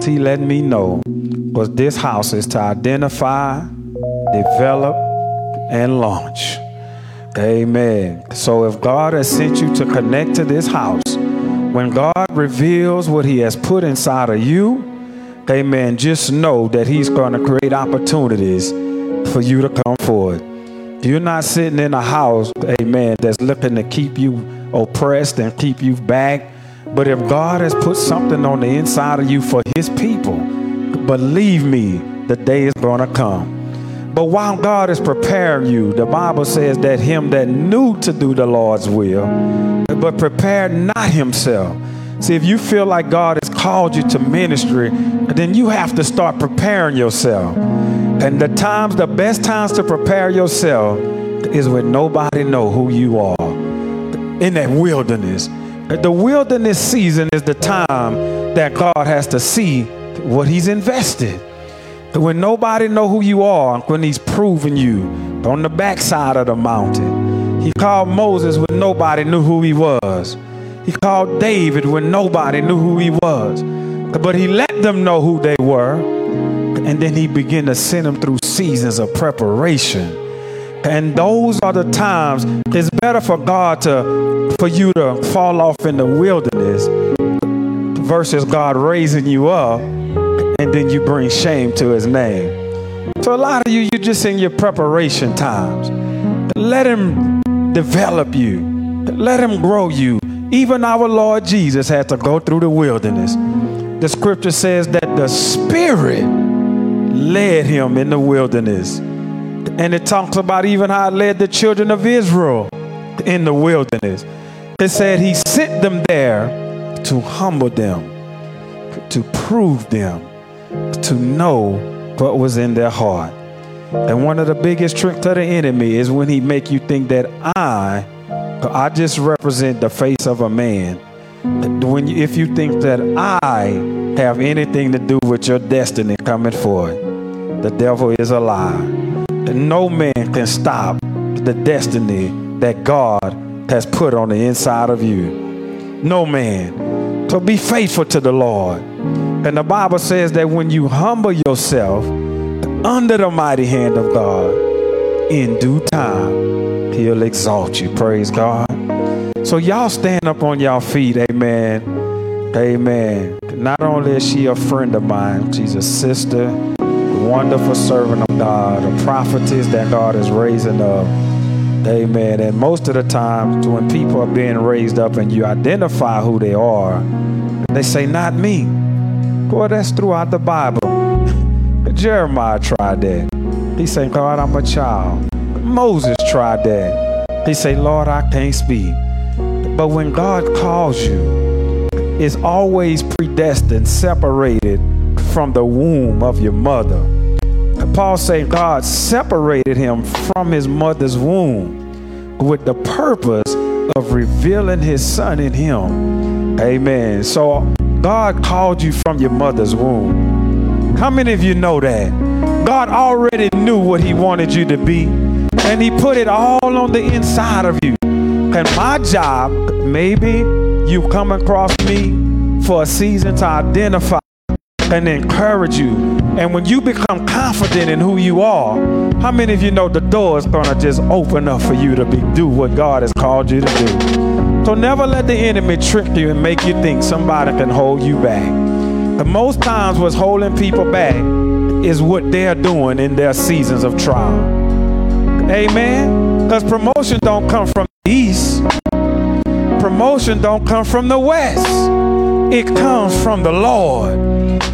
he let me know was this house is to identify, develop, and launch. Amen. So if God has sent you to connect to this house, when God reveals what He has put inside of you, amen, just know that He's going to create opportunities for you to come forward. You're not sitting in a house, amen, that's looking to keep you oppressed and keep you back. But if God has put something on the inside of you for His people, believe me, the day is going to come. But while God is preparing you, the Bible says that him that knew to do the Lord's will, but prepared not himself. See, if you feel like God has called you to ministry, then you have to start preparing yourself. And the times, the best times to prepare yourself is when nobody know who you are in that wilderness. The wilderness season is the time that God has to see what he's invested. When nobody know who you are, when he's proving you on the backside of the mountain. He called Moses when nobody knew who he was. He called David when nobody knew who he was. But he let them know who they were. And then he began to send them through seasons of preparation. And those are the times it's better for God to for you to fall off in the wilderness versus God raising you up and then you bring shame to his name. So a lot of you, you're just in your preparation times. Let him develop you. Let him grow you. Even our Lord Jesus had to go through the wilderness. The scripture says that the Spirit led him in the wilderness. And it talks about even how it led the children of Israel in the wilderness. It said he sent them there to humble them, to prove them, to know what was in their heart. And one of the biggest tricks of the enemy is when he make you think that I, I just represent the face of a man. When you, if you think that I have anything to do with your destiny coming forward, the devil is a lie. And no man can stop the destiny that God has put on the inside of you. No man. So be faithful to the Lord. And the Bible says that when you humble yourself under the mighty hand of God, in due time, He'll exalt you. Praise God. So y'all stand up on y'all feet. Amen. Amen. Not only is she a friend of mine, she's a sister, wonderful servant of God, a prophetess that God is raising up. Amen. And most of the times when people are being raised up and you identify who they are, they say, Not me. Boy, that's throughout the Bible. Jeremiah tried that. He said, God, I'm a child. Moses tried that. He said, Lord, I can't speak. But when God calls you, it's always predestined, separated from the womb of your mother. Paul said God separated him from his mother's womb with the purpose of revealing his son in him. Amen. So God called you from your mother's womb. How many of you know that? God already knew what He wanted you to be, and He put it all on the inside of you. And my job, maybe you come across me for a season to identify and encourage you. And when you become confident in who you are, how many of you know the door is going to just open up for you to be, do what God has called you to do? So never let the enemy trick you and make you think somebody can hold you back. The most times what's holding people back is what they're doing in their seasons of trial. Amen. Because promotion don't come from the east. Promotion don't come from the west. It comes from the Lord.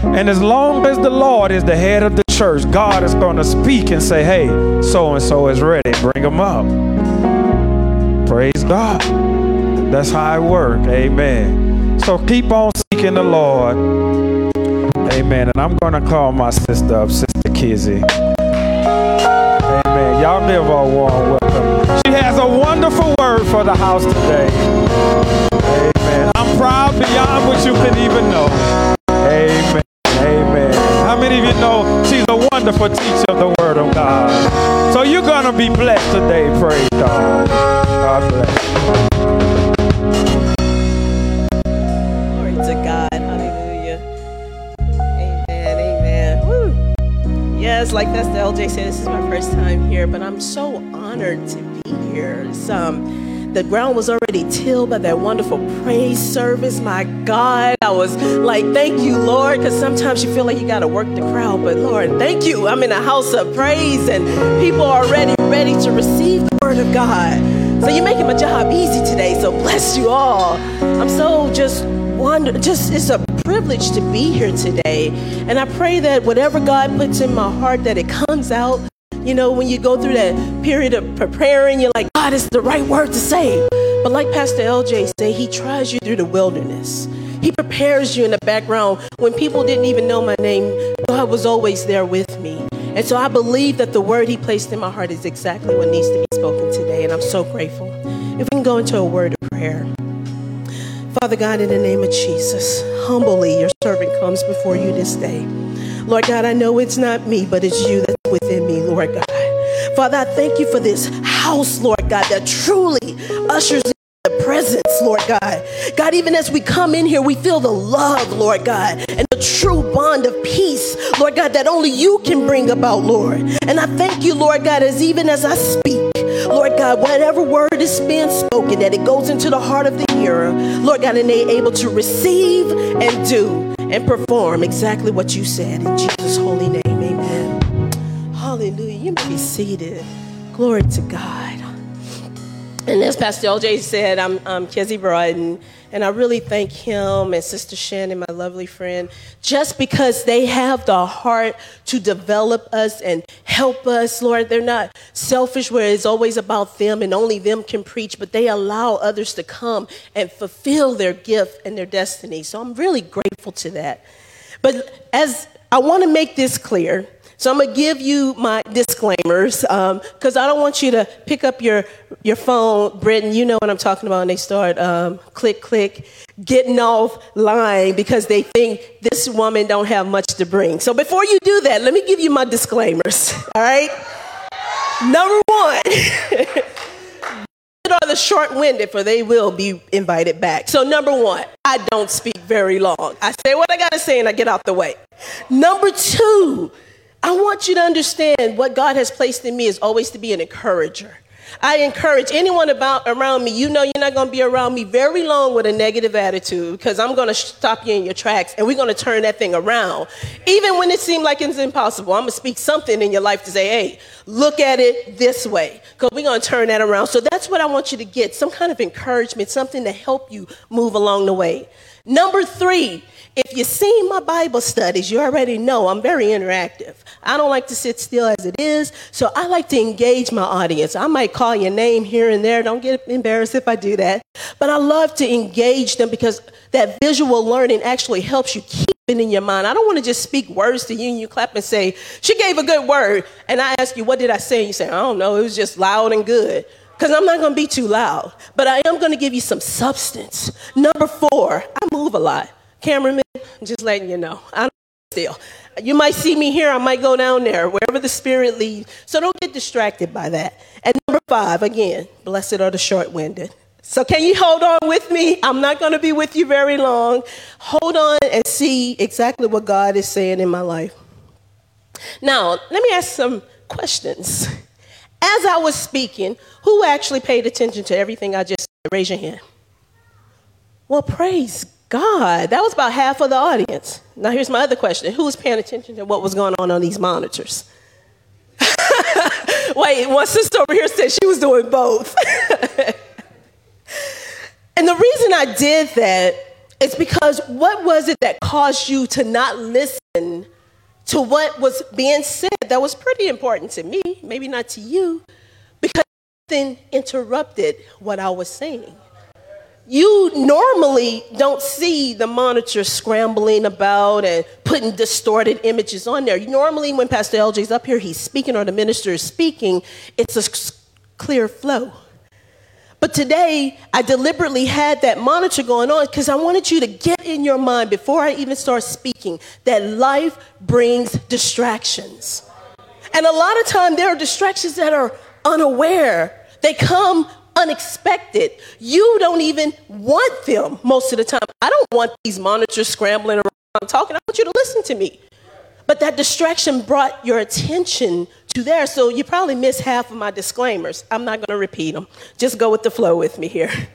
And as long as the Lord is the head of the church, God is going to speak and say, hey, so and so is ready. Bring them up. Praise God. That's how it works. Amen. So keep on seeking the Lord. Amen. And I'm going to call my sister up, Sister Kizzy. Amen. Y'all give her a warm welcome. She has a wonderful word for the house today. Amen. I'm proud beyond what you can even know. Amen. Amen. How many of you know she's a wonderful teacher of the Word of God? So you're going to be blessed today. Praise God. God bless. Glory to God. Hallelujah. Amen. Amen. Woo. Yes, like that's the LJ said, this is my first time here, but I'm so honored to be here. Um, the ground was already tilled by that wonderful praise service. My God, I was like, thank you, Lord, because sometimes you feel like you got to work the crowd, but Lord, thank you. I'm in a house of praise and people are already ready to receive the word of God. So you're making my job easy today, so bless you all. I'm so just wonder, just it's a privilege to be here today. And I pray that whatever God puts in my heart, that it comes out. You know, when you go through that period of preparing, you're like, God, is the right word to say. But like Pastor LJ said, he tries you through the wilderness. He prepares you in the background. When people didn't even know my name, God was always there with me. And so I believe that the word he placed in my heart is exactly what needs to be spoken today. And I'm so grateful. If we can go into a word of prayer. Father God, in the name of Jesus, humbly your servant comes before you this day. Lord God, I know it's not me, but it's you that's within me, Lord God. Father, I thank you for this house, Lord God, that truly ushers in the presence, Lord God. God, even as we come in here, we feel the love, Lord God, and the true bond of peace, Lord God, that only you can bring about, Lord. And I thank you, Lord God, as even as I speak, Lord God, whatever word is being spoken, that it goes into the heart of the hearer, Lord God, and they're able to receive and do and perform exactly what you said. In Jesus' holy name. Hallelujah. You may be seated. Glory to God. And as Pastor LJ said, I'm, I'm Kezzy Brodden, and I really thank him and Sister Shannon, my lovely friend, just because they have the heart to develop us and help us. Lord, they're not selfish where it's always about them and only them can preach, but they allow others to come and fulfill their gift and their destiny. So I'm really grateful to that. But as I want to make this clear, so I'm gonna give you my disclaimers because um, I don't want you to pick up your your phone, Britain. You know what I'm talking about, and they start um, click click, getting off line because they think this woman don't have much to bring. So before you do that, let me give you my disclaimers. All right. Number one. are the short-winded for they will be invited back so number one i don't speak very long i say what i gotta say and i get out the way number two I want you to understand what God has placed in me is always to be an encourager. I encourage anyone about around me. You know you're not going to be around me very long with a negative attitude because I'm going to stop you in your tracks and we're going to turn that thing around. Even when it seems like it's impossible, I'm going to speak something in your life to say, "Hey, look at it this way," because we're going to turn that around. So that's what I want you to get: some kind of encouragement, something to help you move along the way. Number three, if you've seen my Bible studies, you already know I'm very interactive. I don't like to sit still as it is, so I like to engage my audience. I might call your name here and there. Don't get embarrassed if I do that. But I love to engage them because that visual learning actually helps you keep it in your mind. I don't want to just speak words to you and you clap and say, She gave a good word. And I ask you, What did I say? And you say, I don't know. It was just loud and good because I'm not going to be too loud, but I am going to give you some substance. Number four, I move a lot. Cameraman, I'm just letting you know. I'm still. You might see me here, I might go down there, wherever the Spirit leads. So don't get distracted by that. And number five, again, blessed are the short winded. So can you hold on with me? I'm not going to be with you very long. Hold on and see exactly what God is saying in my life. Now, let me ask some questions. As I was speaking, who actually paid attention to everything I just said? Raise your hand. Well, praise God, that was about half of the audience. Now, here's my other question Who was paying attention to what was going on on these monitors? Wait, one sister over here said she was doing both. and the reason I did that is because what was it that caused you to not listen to what was being said that was pretty important to me, maybe not to you, because then interrupted what I was saying you normally don't see the monitor scrambling about and putting distorted images on there. Normally, when Pastor LJ's up here, he's speaking or the minister is speaking, it's a clear flow. But today, I deliberately had that monitor going on because I wanted you to get in your mind before I even start speaking that life brings distractions. And a lot of time, there are distractions that are unaware. They come unexpected. You don't even want them most of the time. I don't want these monitors scrambling around talking. I want you to listen to me. But that distraction brought your attention to there. So you probably missed half of my disclaimers. I'm not going to repeat them. Just go with the flow with me here.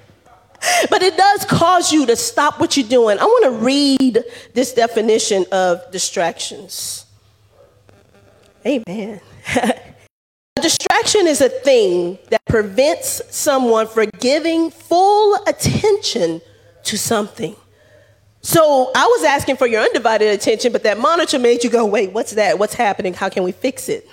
But it does cause you to stop what you're doing. I want to read this definition of distractions. Amen. distraction is a thing that prevents someone from giving full attention to something. So I was asking for your undivided attention, but that monitor made you go, wait, what's that? What's happening? How can we fix it?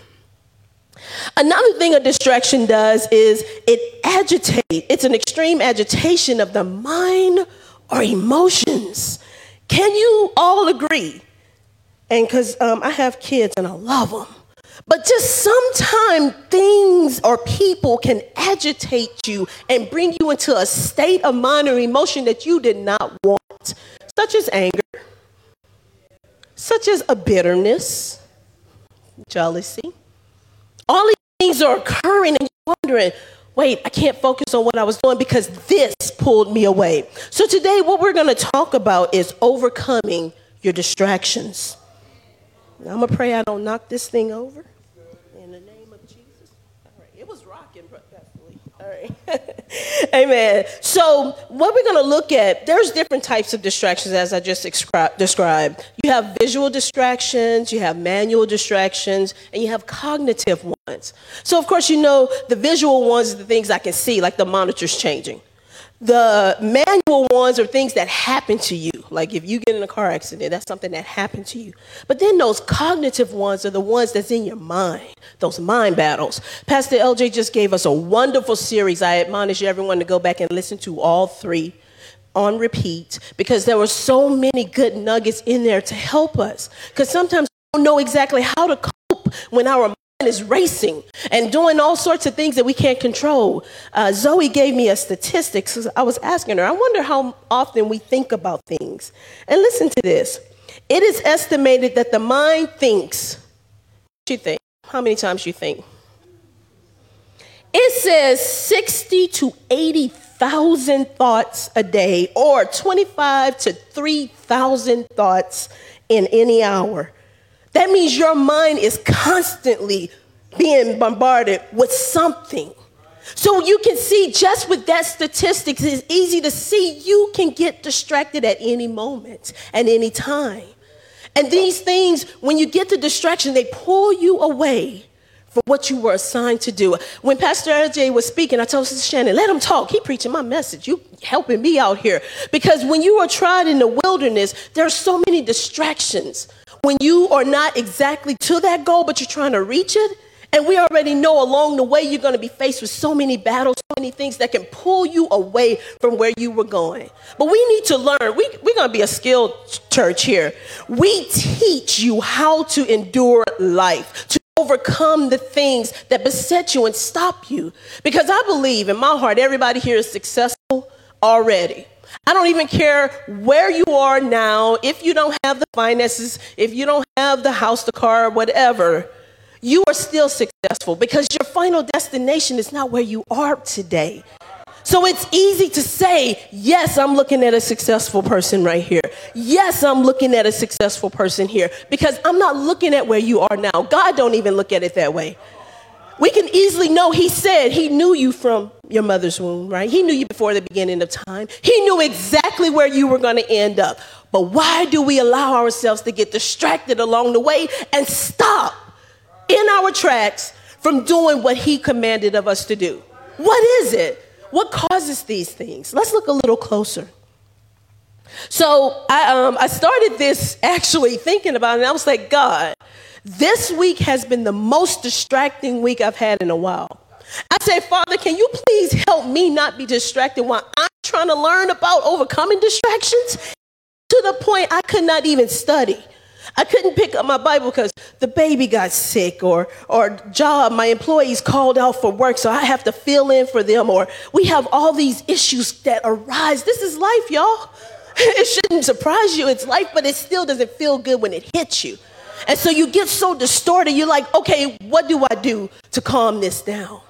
Another thing a distraction does is it agitates, it's an extreme agitation of the mind or emotions. Can you all agree? And because um, I have kids and I love them. But just sometimes things or people can agitate you and bring you into a state of mind or emotion that you did not want, such as anger, such as a bitterness, jealousy, all these things are occurring and you're wondering, wait, I can't focus on what I was doing because this pulled me away. So today, what we're going to talk about is overcoming your distractions. I'm going to pray I don't knock this thing over. Amen. So, what we're going to look at, there's different types of distractions as I just described. You have visual distractions, you have manual distractions, and you have cognitive ones. So, of course, you know the visual ones are the things I can see, like the monitors changing. The manual ones are things that happen to you. Like if you get in a car accident, that's something that happened to you. But then those cognitive ones are the ones that's in your mind, those mind battles. Pastor LJ just gave us a wonderful series. I admonish everyone to go back and listen to all three on repeat because there were so many good nuggets in there to help us. Because sometimes we don't know exactly how to cope when our is racing and doing all sorts of things that we can't control. Uh, Zoe gave me a statistic. So I was asking her, I wonder how often we think about things. And listen to this. It is estimated that the mind thinks, you think? How many times you think? It says 60 to 80,000 thoughts a day or 25 to 3,000 thoughts in any hour. That means your mind is constantly being bombarded with something. So you can see just with that statistics, it's easy to see you can get distracted at any moment, at any time. And these things, when you get the distraction, they pull you away from what you were assigned to do. When Pastor LJ was speaking, I told Sister Shannon, let him talk. He preaching my message. You helping me out here. Because when you are tried in the wilderness, there are so many distractions when you are not exactly to that goal, but you're trying to reach it. And we already know along the way you're going to be faced with so many battles, so many things that can pull you away from where you were going. But we need to learn. We, we're going to be a skilled church here. We teach you how to endure life, to overcome the things that beset you and stop you. Because I believe in my heart, everybody here is successful already. I don't even care where you are now, if you don't have the finances, if you don't have the house, the car, whatever, you are still successful because your final destination is not where you are today. So it's easy to say, yes, I'm looking at a successful person right here. Yes, I'm looking at a successful person here because I'm not looking at where you are now. God don't even look at it that way we can easily know he said he knew you from your mother's womb, right? He knew you before the beginning of time. He knew exactly where you were going to end up. But why do we allow ourselves to get distracted along the way and stop in our tracks from doing what he commanded of us to do? What is it? What causes these things? Let's look a little closer. So I, um, I started this actually thinking about it, and I was like, God, this week has been the most distracting week I've had in a while. I say, Father, can you please help me not be distracted while I'm trying to learn about overcoming distractions? To the point I could not even study. I couldn't pick up my Bible because the baby got sick or or job, my employees called out for work, so I have to fill in for them, or we have all these issues that arise. This is life, y'all. It shouldn't surprise you, it's life, but it still doesn't feel good when it hits you. And so you get so distorted, you're like, okay, what do I do to calm this down?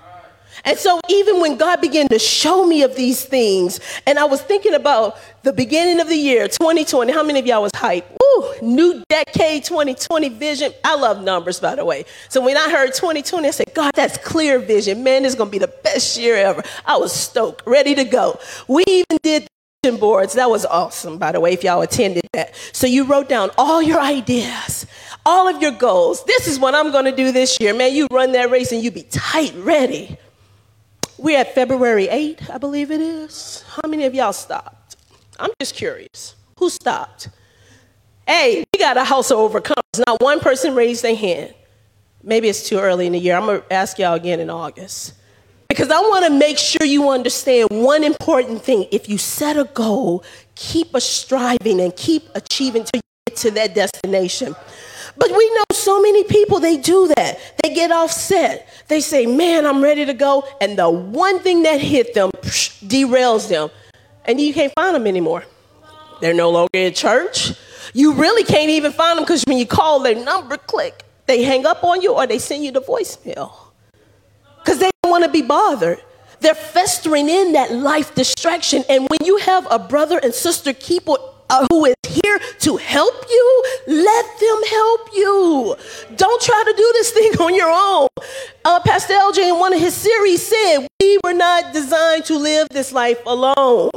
And so, even when God began to show me of these things, and I was thinking about the beginning of the year, 2020, how many of y'all was hyped? Woo, new decade 2020 vision. I love numbers, by the way. So, when I heard 2020, I said, God, that's clear vision. Man, it's going to be the best year ever. I was stoked, ready to go. We even did vision boards. That was awesome, by the way, if y'all attended that. So, you wrote down all your ideas all of your goals. This is what I'm going to do this year. Man, you run that race and you be tight ready. We're at February 8th, I believe it is. How many of y'all stopped? I'm just curious. Who stopped? Hey, we got a house of overcomers. Not one person raised their hand. Maybe it's too early in the year. I'm going to ask y'all again in August. Because I want to make sure you understand one important thing. If you set a goal, keep a striving and keep achieving to get to that destination. But we know so many people, they do that. They get offset. They say, man, I'm ready to go. And the one thing that hit them psh, derails them. And you can't find them anymore. They're no longer in church. You really can't even find them because when you call their number, click, they hang up on you or they send you the voicemail because they don't want to be bothered. They're festering in that life distraction. And when you have a brother and sister keeper uh, who is here to help you, let them help you. Don't try to do this thing on your own. Uh, Pastor LJ in one of his series said, We were not designed to live this life alone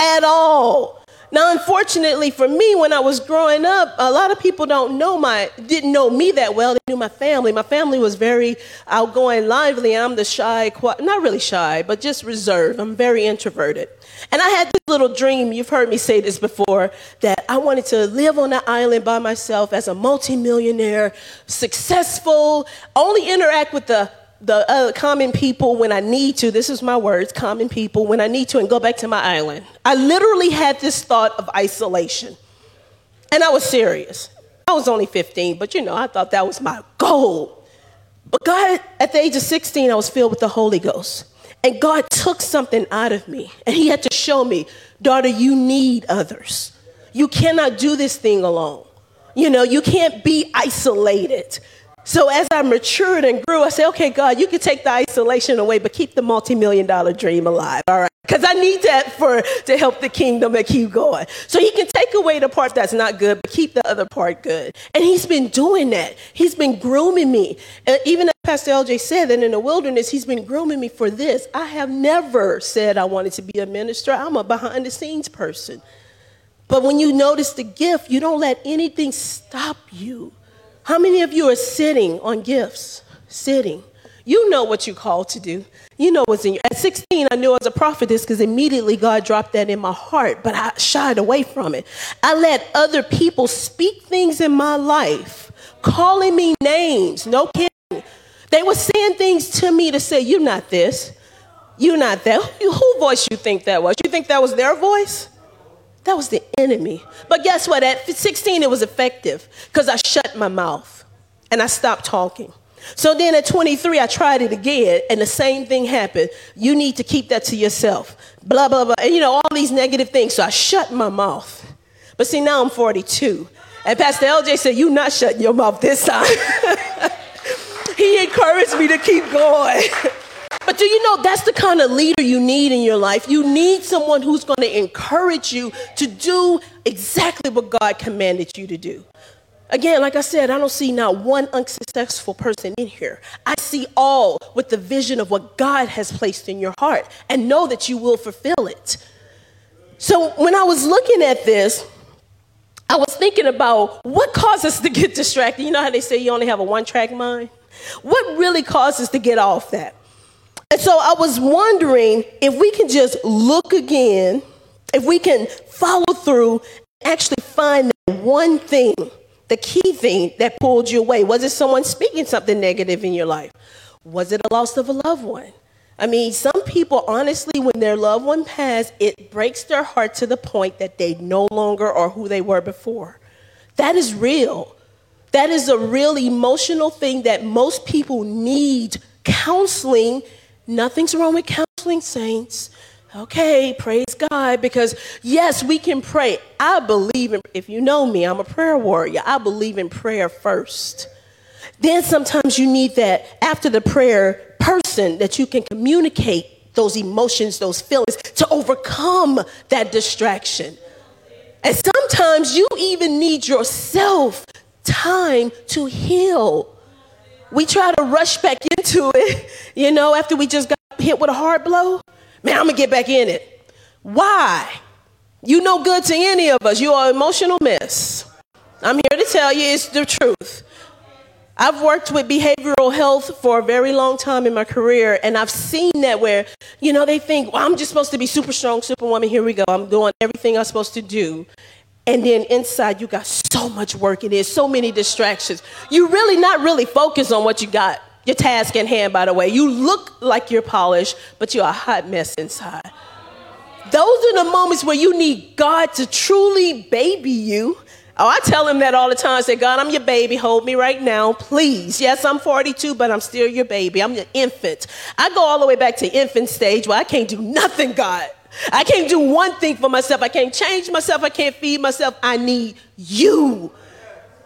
at all. Now, unfortunately for me, when I was growing up, a lot of people don't know my, didn't know me that well. They knew my family. My family was very outgoing, lively. I'm the shy, not really shy, but just reserved. I'm very introverted. And I had this little dream, you've heard me say this before, that I wanted to live on an island by myself as a multimillionaire, successful, only interact with the the uh, common people when I need to. This is my words common people when I need to and go back to my island. I literally had this thought of isolation. And I was serious. I was only 15, but you know, I thought that was my goal. But God, at the age of 16, I was filled with the Holy Ghost. And God took something out of me, and He had to show me, daughter, you need others. You cannot do this thing alone. You know, you can't be isolated. So as I matured and grew, I said, okay, God, you can take the isolation away, but keep the multi-million dollar dream alive. All right. Because I need that for to help the kingdom and keep going. So he can take away the part that's not good, but keep the other part good. And he's been doing that. He's been grooming me. And even as Pastor LJ said that in the wilderness, he's been grooming me for this. I have never said I wanted to be a minister. I'm a behind the scenes person. But when you notice the gift, you don't let anything stop you. How many of you are sitting on gifts? Sitting. You know what you're called to do. You know what's in you. At 16, I knew I was a prophetess because immediately God dropped that in my heart, but I shied away from it. I let other people speak things in my life, calling me names. No kidding. They were saying things to me to say, You're not this. You're not that. Who voice you think that was? You think that was their voice? That was the enemy. But guess what? At 16, it was effective because I shut my mouth and I stopped talking. So then at 23, I tried it again, and the same thing happened. You need to keep that to yourself. Blah, blah, blah. And you know, all these negative things. So I shut my mouth. But see, now I'm 42. And Pastor LJ said, You're not shutting your mouth this time. he encouraged me to keep going. But do you know that's the kind of leader you need in your life? You need someone who's going to encourage you to do exactly what God commanded you to do. Again, like I said, I don't see not one unsuccessful person in here. I see all with the vision of what God has placed in your heart and know that you will fulfill it. So when I was looking at this, I was thinking about what causes us to get distracted. You know how they say you only have a one track mind? What really causes us to get off that? And so I was wondering if we can just look again, if we can follow through, and actually find that one thing, the key thing that pulled you away. Was it someone speaking something negative in your life? Was it a loss of a loved one? I mean, some people, honestly, when their loved one passed, it breaks their heart to the point that they no longer are who they were before. That is real. That is a real emotional thing that most people need counseling Nothing's wrong with counseling, saints. Okay, praise God, because yes, we can pray. I believe in, if you know me, I'm a prayer warrior. I believe in prayer first. Then sometimes you need that after the prayer, person that you can communicate those emotions, those feelings to overcome that distraction. And sometimes you even need yourself time to heal. We try to rush back into it, you know, after we just got hit with a hard blow. Man, I'm gonna get back in it. Why? You no good to any of us. You are emotional mess. I'm here to tell you it's the truth. I've worked with behavioral health for a very long time in my career, and I've seen that where, you know, they think, well, I'm just supposed to be super strong, superwoman. Here we go. I'm doing everything I'm supposed to do. And then inside, you got so much work. It is so many distractions. You really not really focus on what you got, your task in hand, by the way. You look like you're polished, but you're a hot mess inside. Those are the moments where you need God to truly baby you Oh, I tell him that all the time. I say, God, I'm your baby. Hold me right now, please. Yes, I'm 42, but I'm still your baby. I'm your infant. I go all the way back to infant stage where I can't do nothing, God. I can't do one thing for myself. I can't change myself. I can't feed myself. I need you.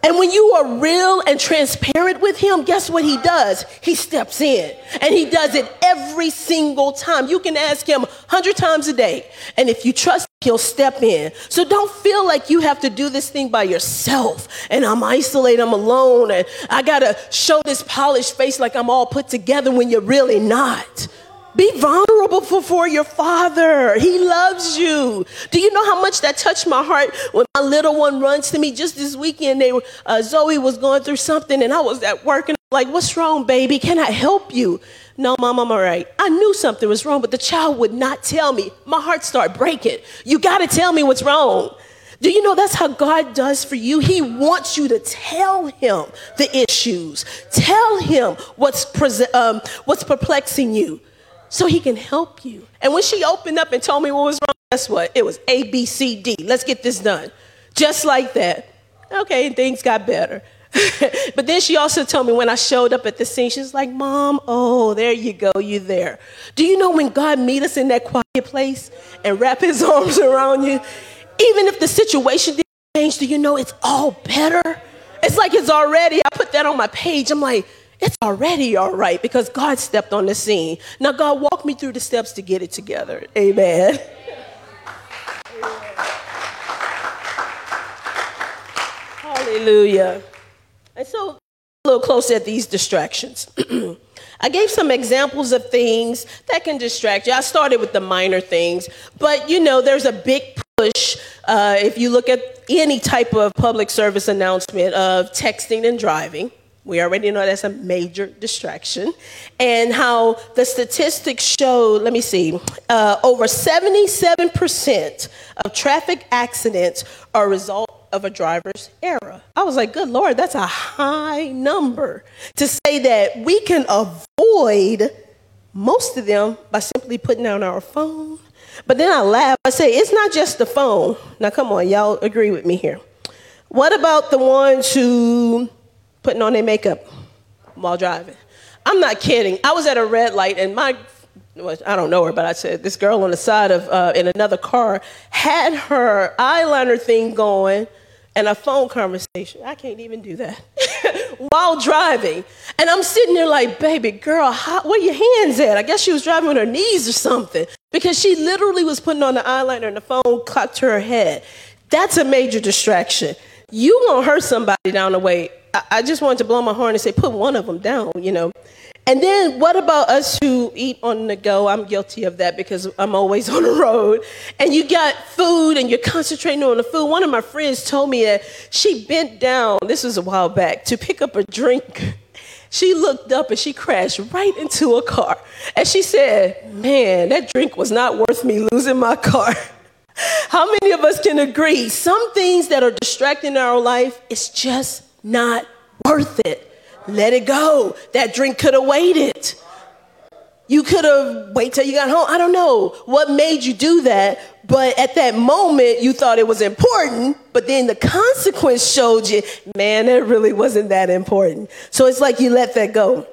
And when you are real and transparent with him, guess what he does? He steps in. And he does it every single time. You can ask him 100 times a day. And if you trust, he'll step in. So don't feel like you have to do this thing by yourself. And I'm isolated, I'm alone, and I got to show this polished face like I'm all put together when you're really not. Be vulnerable before your father. He loves you. Do you know how much that touched my heart when my little one runs to me just this weekend? They were, uh, Zoe was going through something and I was at work and I'm like, what's wrong, baby? Can I help you? No, mom, I'm all right. I knew something was wrong, but the child would not tell me. My heart started breaking. You got to tell me what's wrong. Do you know that's how God does for you? He wants you to tell him the issues. Tell him what's, um, what's perplexing you so he can help you. And when she opened up and told me what was wrong, guess what? It was A, B, C, D. Let's get this done. Just like that. Okay, and things got better. but then she also told me when I showed up at the scene, she's like, Mom, oh, there you go, you there. Do you know when God meet us in that quiet place and wrap his arms around you? Even if the situation didn't change, do you know it's all better? It's like it's already, I put that on my page. I'm like, it's already all right because God stepped on the scene. Now, God, walk me through the steps to get it together. Amen. Hallelujah. And so, a little closer at these distractions. I gave some examples of things that can distract you. I started with the minor things, but you know, there's a big push uh, if you look at any type of public service announcement of texting and driving. We already know that's a major distraction. And how the statistics show, let me see, uh, over 77% of traffic accidents are a result of a driver's error. I was like, good Lord, that's a high number to say that we can avoid most of them by simply putting down our phone. But then I laugh. I say, it's not just the phone. Now, come on, y'all agree with me here. What about the ones who putting on their makeup while driving. I'm not kidding. I was at a red light and my I don't know her, but I said this girl on the side of uh, in another car had her eyeliner thing going and a phone conversation. I can't even do that while driving, and I'm sitting there like, baby girl, how, where your hands at? I guess she was driving on her knees or something because she literally was putting on the eyeliner and the phone clocked to her head. That's a major distraction. You gonna hurt somebody down the way I just wanted to blow my horn and say, put one of them down, you know. And then what about us who eat on the go? I'm guilty of that because I'm always on the road. And you got food and you're concentrating on the food. One of my friends told me that she bent down, this was a while back, to pick up a drink. She looked up and she crashed right into a car. And she said, Man, that drink was not worth me losing my car. How many of us can agree? Some things that are distracting our life, it's just not worth it. Let it go. That drink could have waited. You could have wait till you got home. I don't know what made you do that, but at that moment you thought it was important, but then the consequence showed you, man, that really wasn't that important. So it's like you let that go.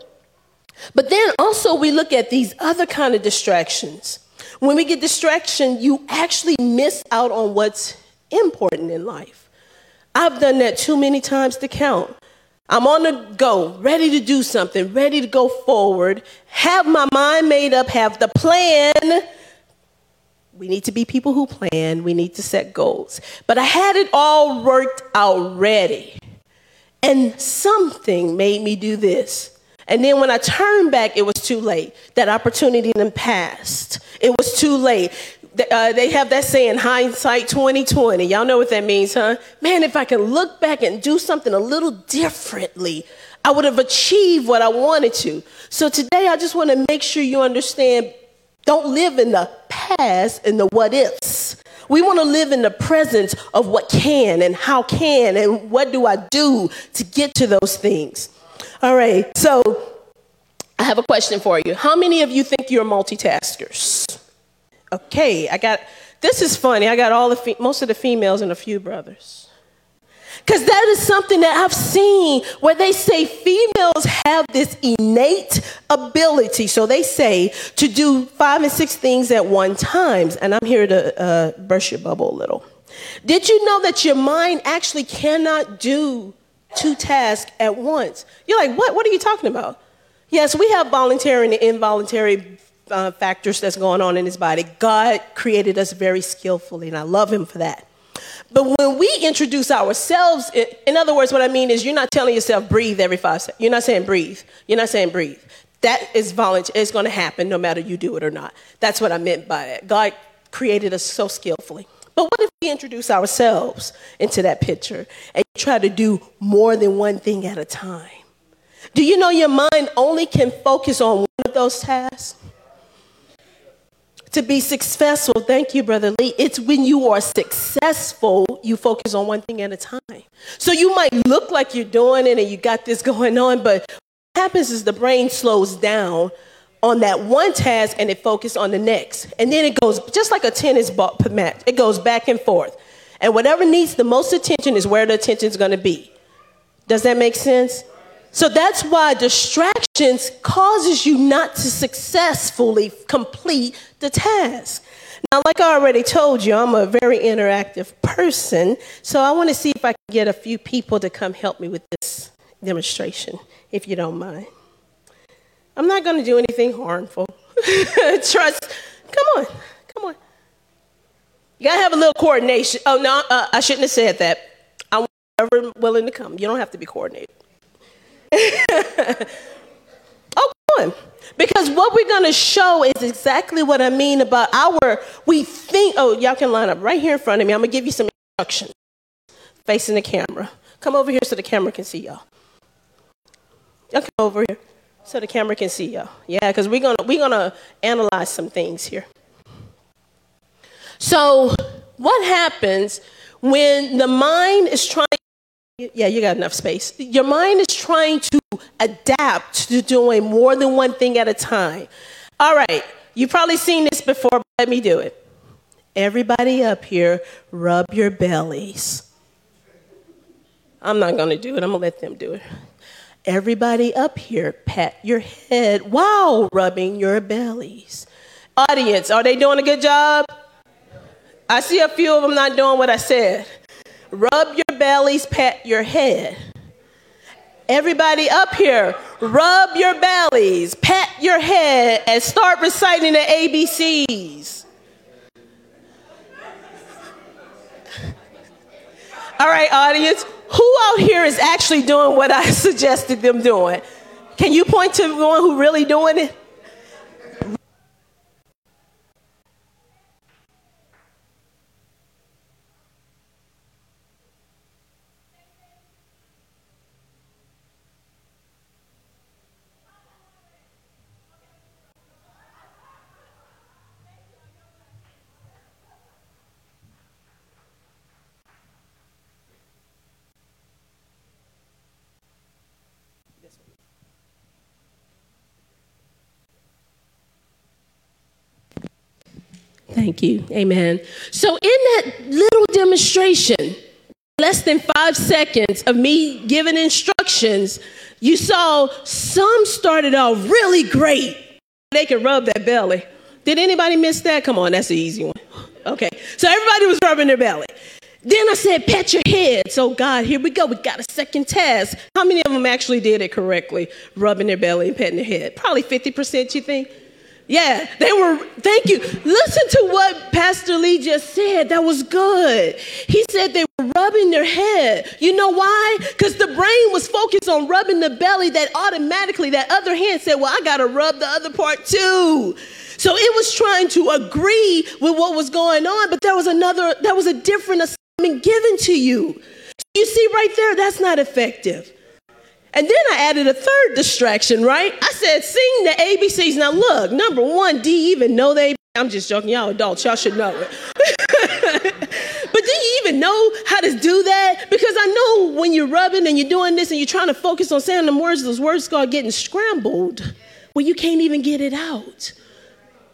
But then also we look at these other kind of distractions. When we get distraction, you actually miss out on what's important in life. I've done that too many times to count. I'm on the go, ready to do something, ready to go forward, have my mind made up, have the plan. We need to be people who plan, we need to set goals. But I had it all worked out ready. And something made me do this. And then when I turned back, it was too late. That opportunity then passed. It was too late. Uh, they have that saying, hindsight 2020. Y'all know what that means, huh? Man, if I can look back and do something a little differently, I would have achieved what I wanted to. So today, I just want to make sure you understand don't live in the past and the what ifs. We want to live in the presence of what can and how can and what do I do to get to those things. All right, so I have a question for you. How many of you think you're multitaskers? Okay, I got this is funny. I got all the fe- most of the females and a few brothers. Because that is something that I've seen where they say females have this innate ability. So they say to do five and six things at one time. And I'm here to uh, burst your bubble a little. Did you know that your mind actually cannot do two tasks at once? You're like, what? What are you talking about? Yes, we have voluntary and involuntary uh, factors that's going on in his body. God created us very skillfully, and I love him for that. But when we introduce ourselves, in other words, what I mean is you're not telling yourself breathe every five seconds. You're not saying breathe. You're not saying breathe. That is voluntary. It's going to happen no matter you do it or not. That's what I meant by it. God created us so skillfully. But what if we introduce ourselves into that picture and try to do more than one thing at a time? Do you know your mind only can focus on one of those tasks? To be successful, thank you, Brother Lee, it's when you are successful, you focus on one thing at a time. So you might look like you're doing it and you got this going on, but what happens is the brain slows down on that one task and it focuses on the next. And then it goes just like a tennis ball match, it goes back and forth. And whatever needs the most attention is where the attention is going to be. Does that make sense? So that's why distractions causes you not to successfully complete the task. Now, like I already told you, I'm a very interactive person, so I want to see if I can get a few people to come help me with this demonstration, if you don't mind. I'm not going to do anything harmful. Trust. Come on, come on. You gotta have a little coordination. Oh no, uh, I shouldn't have said that. I'm willing to come. You don't have to be coordinated. oh, on. Because what we're going to show is exactly what I mean about our, we think, oh, y'all can line up right here in front of me. I'm going to give you some instructions facing the camera. Come over here so the camera can see y'all. Y'all come over here so the camera can see y'all. Yeah, because we're going to we're gonna analyze some things here. So, what happens when the mind is trying yeah, you got enough space. Your mind is trying to adapt to doing more than one thing at a time. All right, you've probably seen this before, but let me do it. Everybody up here, rub your bellies. I'm not going to do it, I'm going to let them do it. Everybody up here, pat your head while rubbing your bellies. Audience, are they doing a good job? I see a few of them not doing what I said. Rub your bellies, pat your head. Everybody up here, rub your bellies, pat your head, and start reciting the ABCs. All right, audience, who out here is actually doing what I suggested them doing? Can you point to one who really doing it? Thank you. Amen. So, in that little demonstration, less than five seconds of me giving instructions, you saw some started out really great. They could rub that belly. Did anybody miss that? Come on, that's the easy one. Okay. So, everybody was rubbing their belly. Then I said, pat your head. So, oh, God, here we go. We got a second test. How many of them actually did it correctly? Rubbing their belly and patting their head. Probably 50%, you think? Yeah, they were, thank you. Listen to what Pastor Lee just said. That was good. He said they were rubbing their head. You know why? Because the brain was focused on rubbing the belly, that automatically that other hand said, Well, I got to rub the other part too. So it was trying to agree with what was going on, but there was another, there was a different assignment given to you. You see right there, that's not effective. And then I added a third distraction, right? I said, sing the ABCs. Now, look, number one, do you even know the I'm just joking. Y'all adults, y'all should know it. but do you even know how to do that? Because I know when you're rubbing and you're doing this and you're trying to focus on saying them words, those words start getting scrambled where you can't even get it out.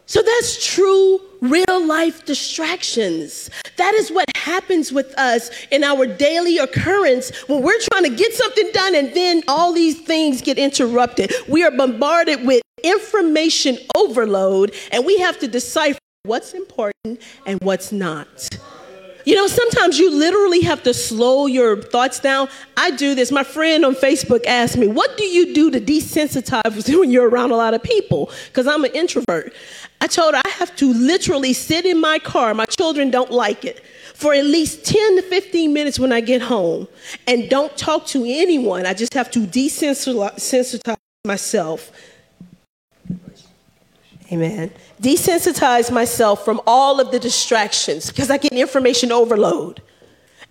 So that's true real life distractions. That is what happens with us in our daily occurrence when we're trying to get something done and then all these things get interrupted. We are bombarded with information overload and we have to decipher what's important and what's not. You know, sometimes you literally have to slow your thoughts down. I do this. My friend on Facebook asked me, What do you do to desensitize when you're around a lot of people? Because I'm an introvert. I told her I have to literally sit in my car. My children don't like it. For at least 10 to 15 minutes when I get home and don't talk to anyone. I just have to desensitize myself. Amen. Desensitize myself from all of the distractions because I get information overload.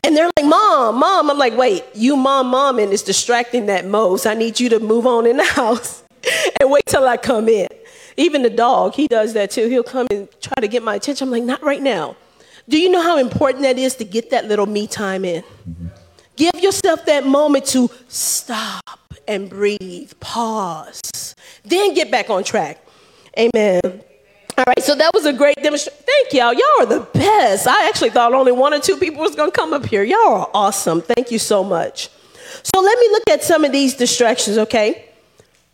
And they're like, Mom, Mom. I'm like, wait, you mom, mom, and it's distracting that most. I need you to move on in the house and wait till I come in. Even the dog, he does that too. He'll come and try to get my attention. I'm like, not right now. Do you know how important that is to get that little me time in? Give yourself that moment to stop and breathe, pause, then get back on track. Amen. All right, so that was a great demonstration. Thank y'all. Y'all are the best. I actually thought only one or two people was going to come up here. Y'all are awesome. Thank you so much. So let me look at some of these distractions, okay?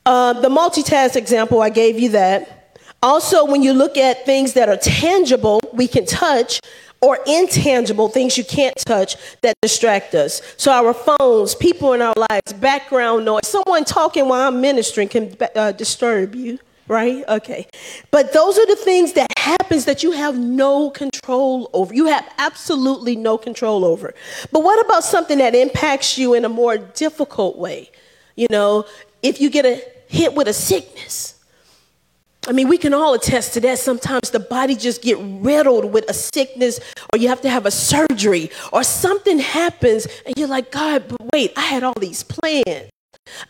Uh, the multitask example, I gave you that. Also, when you look at things that are tangible, we can touch, or intangible things you can't touch that distract us. So, our phones, people in our lives, background noise, someone talking while I'm ministering can uh, disturb you right? Okay. But those are the things that happens that you have no control over. You have absolutely no control over. But what about something that impacts you in a more difficult way? You know if you get a hit with a sickness. I mean, we can all attest to that. Sometimes the body just get riddled with a sickness, or you have to have a surgery, or something happens, and you're like, God, but wait, I had all these plans.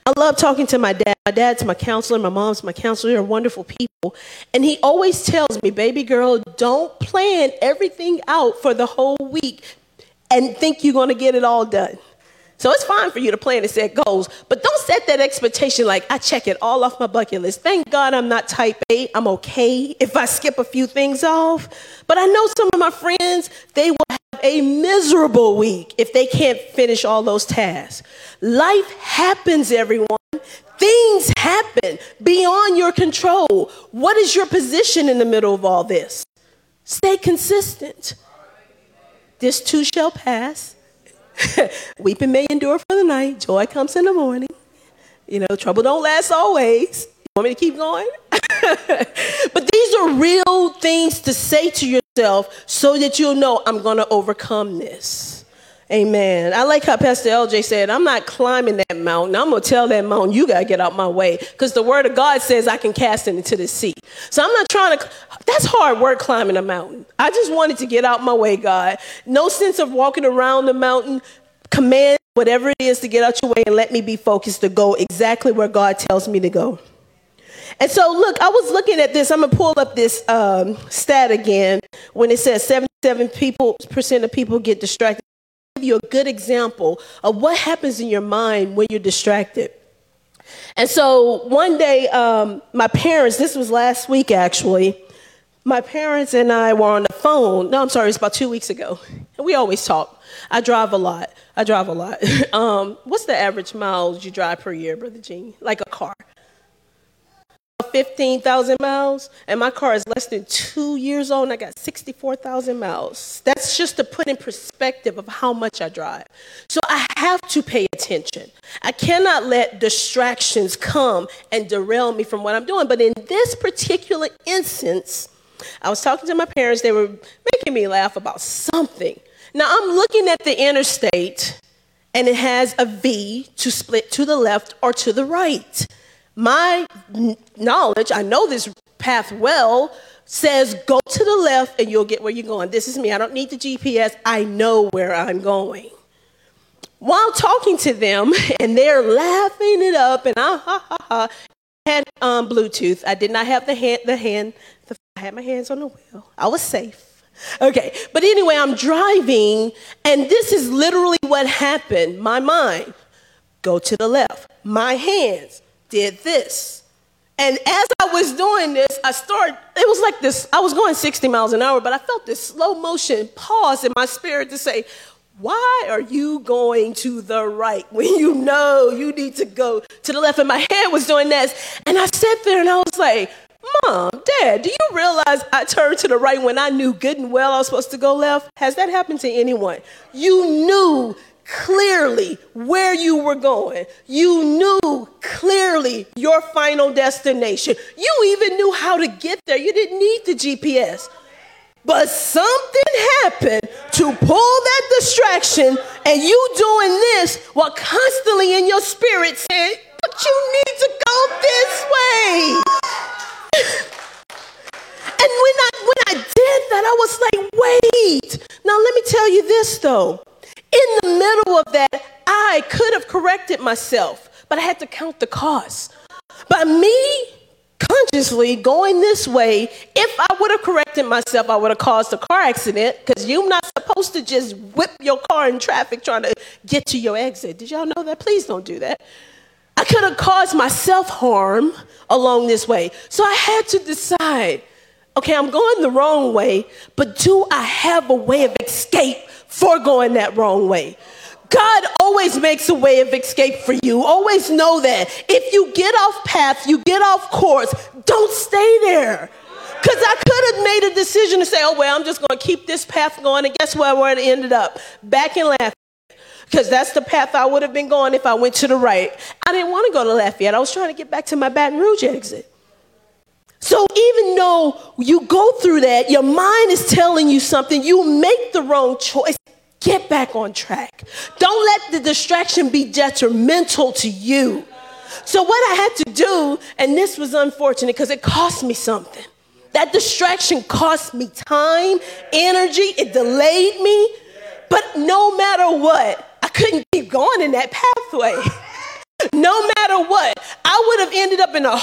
I love talking to my dad. My dad's my counselor, my mom's my counselor. They're wonderful people. And he always tells me, baby girl, don't plan everything out for the whole week and think you're going to get it all done. So it's fine for you to plan and set goals, but don't set that expectation like I check it all off my bucket list. Thank God I'm not type A. I'm okay if I skip a few things off. But I know some of my friends, they will have a miserable week if they can't finish all those tasks. Life happens, everyone. Things happen beyond your control. What is your position in the middle of all this? Stay consistent. This too shall pass Weeping may endure for the night, joy comes in the morning. You know, trouble don't last always. You want me to keep going? but these are real things to say to yourself so that you'll know I'm going to overcome this. Amen. I like how Pastor LJ said, I'm not climbing that mountain. I'm going to tell that mountain, you got to get out my way. Because the word of God says I can cast it into the sea. So I'm not trying to, that's hard work climbing a mountain. I just wanted to get out my way, God. No sense of walking around the mountain. Command whatever it is to get out your way and let me be focused to go exactly where God tells me to go. And so, look, I was looking at this. I'm going to pull up this um, stat again when it says 77 people, percent of people get distracted give you a good example of what happens in your mind when you're distracted. And so one day, um, my parents, this was last week actually, my parents and I were on the phone. No, I'm sorry, it's about two weeks ago. We always talk. I drive a lot. I drive a lot. um, what's the average miles you drive per year, Brother Gene? Like a car? 15,000 miles, and my car is less than two years old, and I got 64,000 miles. That's just to put in perspective of how much I drive. So I have to pay attention. I cannot let distractions come and derail me from what I'm doing. But in this particular instance, I was talking to my parents, they were making me laugh about something. Now I'm looking at the interstate, and it has a V to split to the left or to the right my knowledge, I know this path well, says go to the left and you'll get where you're going. This is me. I don't need the GPS. I know where I'm going. While talking to them, and they're laughing it up, and ah, ha, ha, ha, I had um, Bluetooth. I did not have the hand, the hand, the, I had my hands on the wheel. I was safe. Okay, but anyway, I'm driving, and this is literally what happened. My mind, go to the left. My hands, did this. And as I was doing this, I started, it was like this, I was going 60 miles an hour, but I felt this slow motion pause in my spirit to say, why are you going to the right when you know you need to go to the left? And my head was doing this. And I sat there and I was like, Mom, Dad, do you realize I turned to the right when I knew good and well I was supposed to go left? Has that happened to anyone? You knew clearly where you were going. You knew clearly your final destination. You even knew how to get there. You didn't need the GPS. But something happened to pull that distraction, and you doing this while constantly in your spirit saying, But you need to go this way. and when I when I did that, I was like, wait. Now let me tell you this though. In the middle of that, I could have corrected myself, but I had to count the cost. By me consciously going this way, if I would have corrected myself, I would have caused a car accident because you're not supposed to just whip your car in traffic trying to get to your exit. Did y'all know that? Please don't do that. I could have caused myself harm along this way. So I had to decide okay, I'm going the wrong way, but do I have a way of escape for going that wrong way. God always makes a way of escape for you. Always know that. If you get off path, you get off course, don't stay there. Because I could have made a decision to say, oh, well, I'm just going to keep this path going. And guess where I would have ended up? Back in Lafayette. Because that's the path I would have been going if I went to the right. I didn't want to go to Lafayette. I was trying to get back to my Baton Rouge exit. So even though you go through that, your mind is telling you something, you make the wrong choice. Get back on track. Don't let the distraction be detrimental to you. So, what I had to do, and this was unfortunate because it cost me something. That distraction cost me time, energy, it delayed me. But no matter what, I couldn't keep going in that pathway. no matter what, I would have ended up in a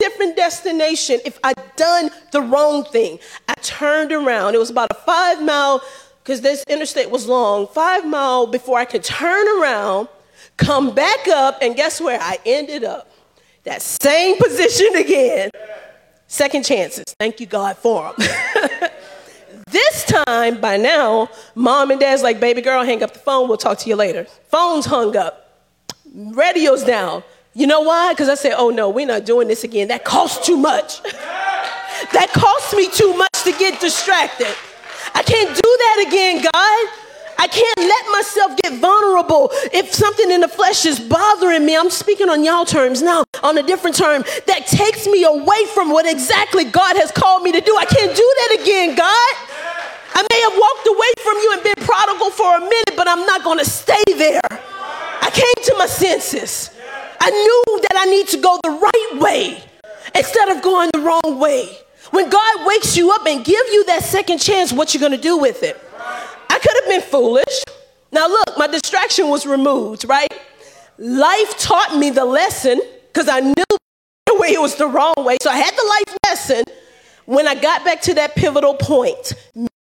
different destination if I'd done the wrong thing. I turned around. It was about a five mile, because this interstate was long, five mile before I could turn around, come back up, and guess where I ended up? That same position again. Second chances. Thank you, God, for them. this time, by now, mom and dad's like, baby girl, hang up the phone. We'll talk to you later. Phone's hung up. Radio's down. You know why? Because I said, oh no, we're not doing this again. That costs too much. that costs me too much to get distracted. I can't do that again, God. I can't let myself get vulnerable. If something in the flesh is bothering me, I'm speaking on y'all terms now, on a different term, that takes me away from what exactly God has called me to do. I can't do that again, God. I may have walked away from you and been prodigal for a minute, but I'm not going to stay there. I came to my senses. I knew that I need to go the right way instead of going the wrong way. When God wakes you up and give you that second chance, what you to do with it? I could have been foolish. Now look, my distraction was removed, right? Life taught me the lesson because I knew the way it was the wrong way. So I had the life lesson. When I got back to that pivotal point,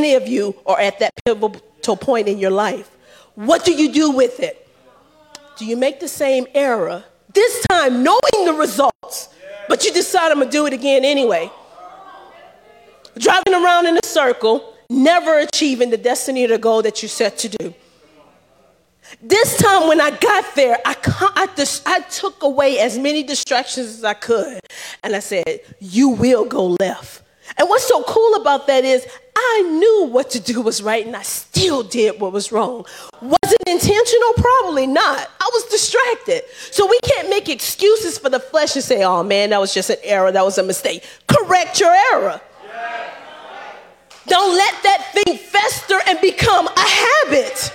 many of you are at that pivotal point in your life. What do you do with it? Do you make the same error this time knowing the results, but you decide I'm gonna do it again anyway. Driving around in a circle, never achieving the destiny or the goal that you set to do. This time when I got there, I, I, I, took away as many distractions as I could. And I said, You will go left. And what's so cool about that is I knew what to do was right and I still did what was wrong. Was it intentional? Probably not. I was distracted. So we can't make excuses for the flesh and say, oh man, that was just an error, that was a mistake. Correct your error. Don't let that thing fester and become a habit.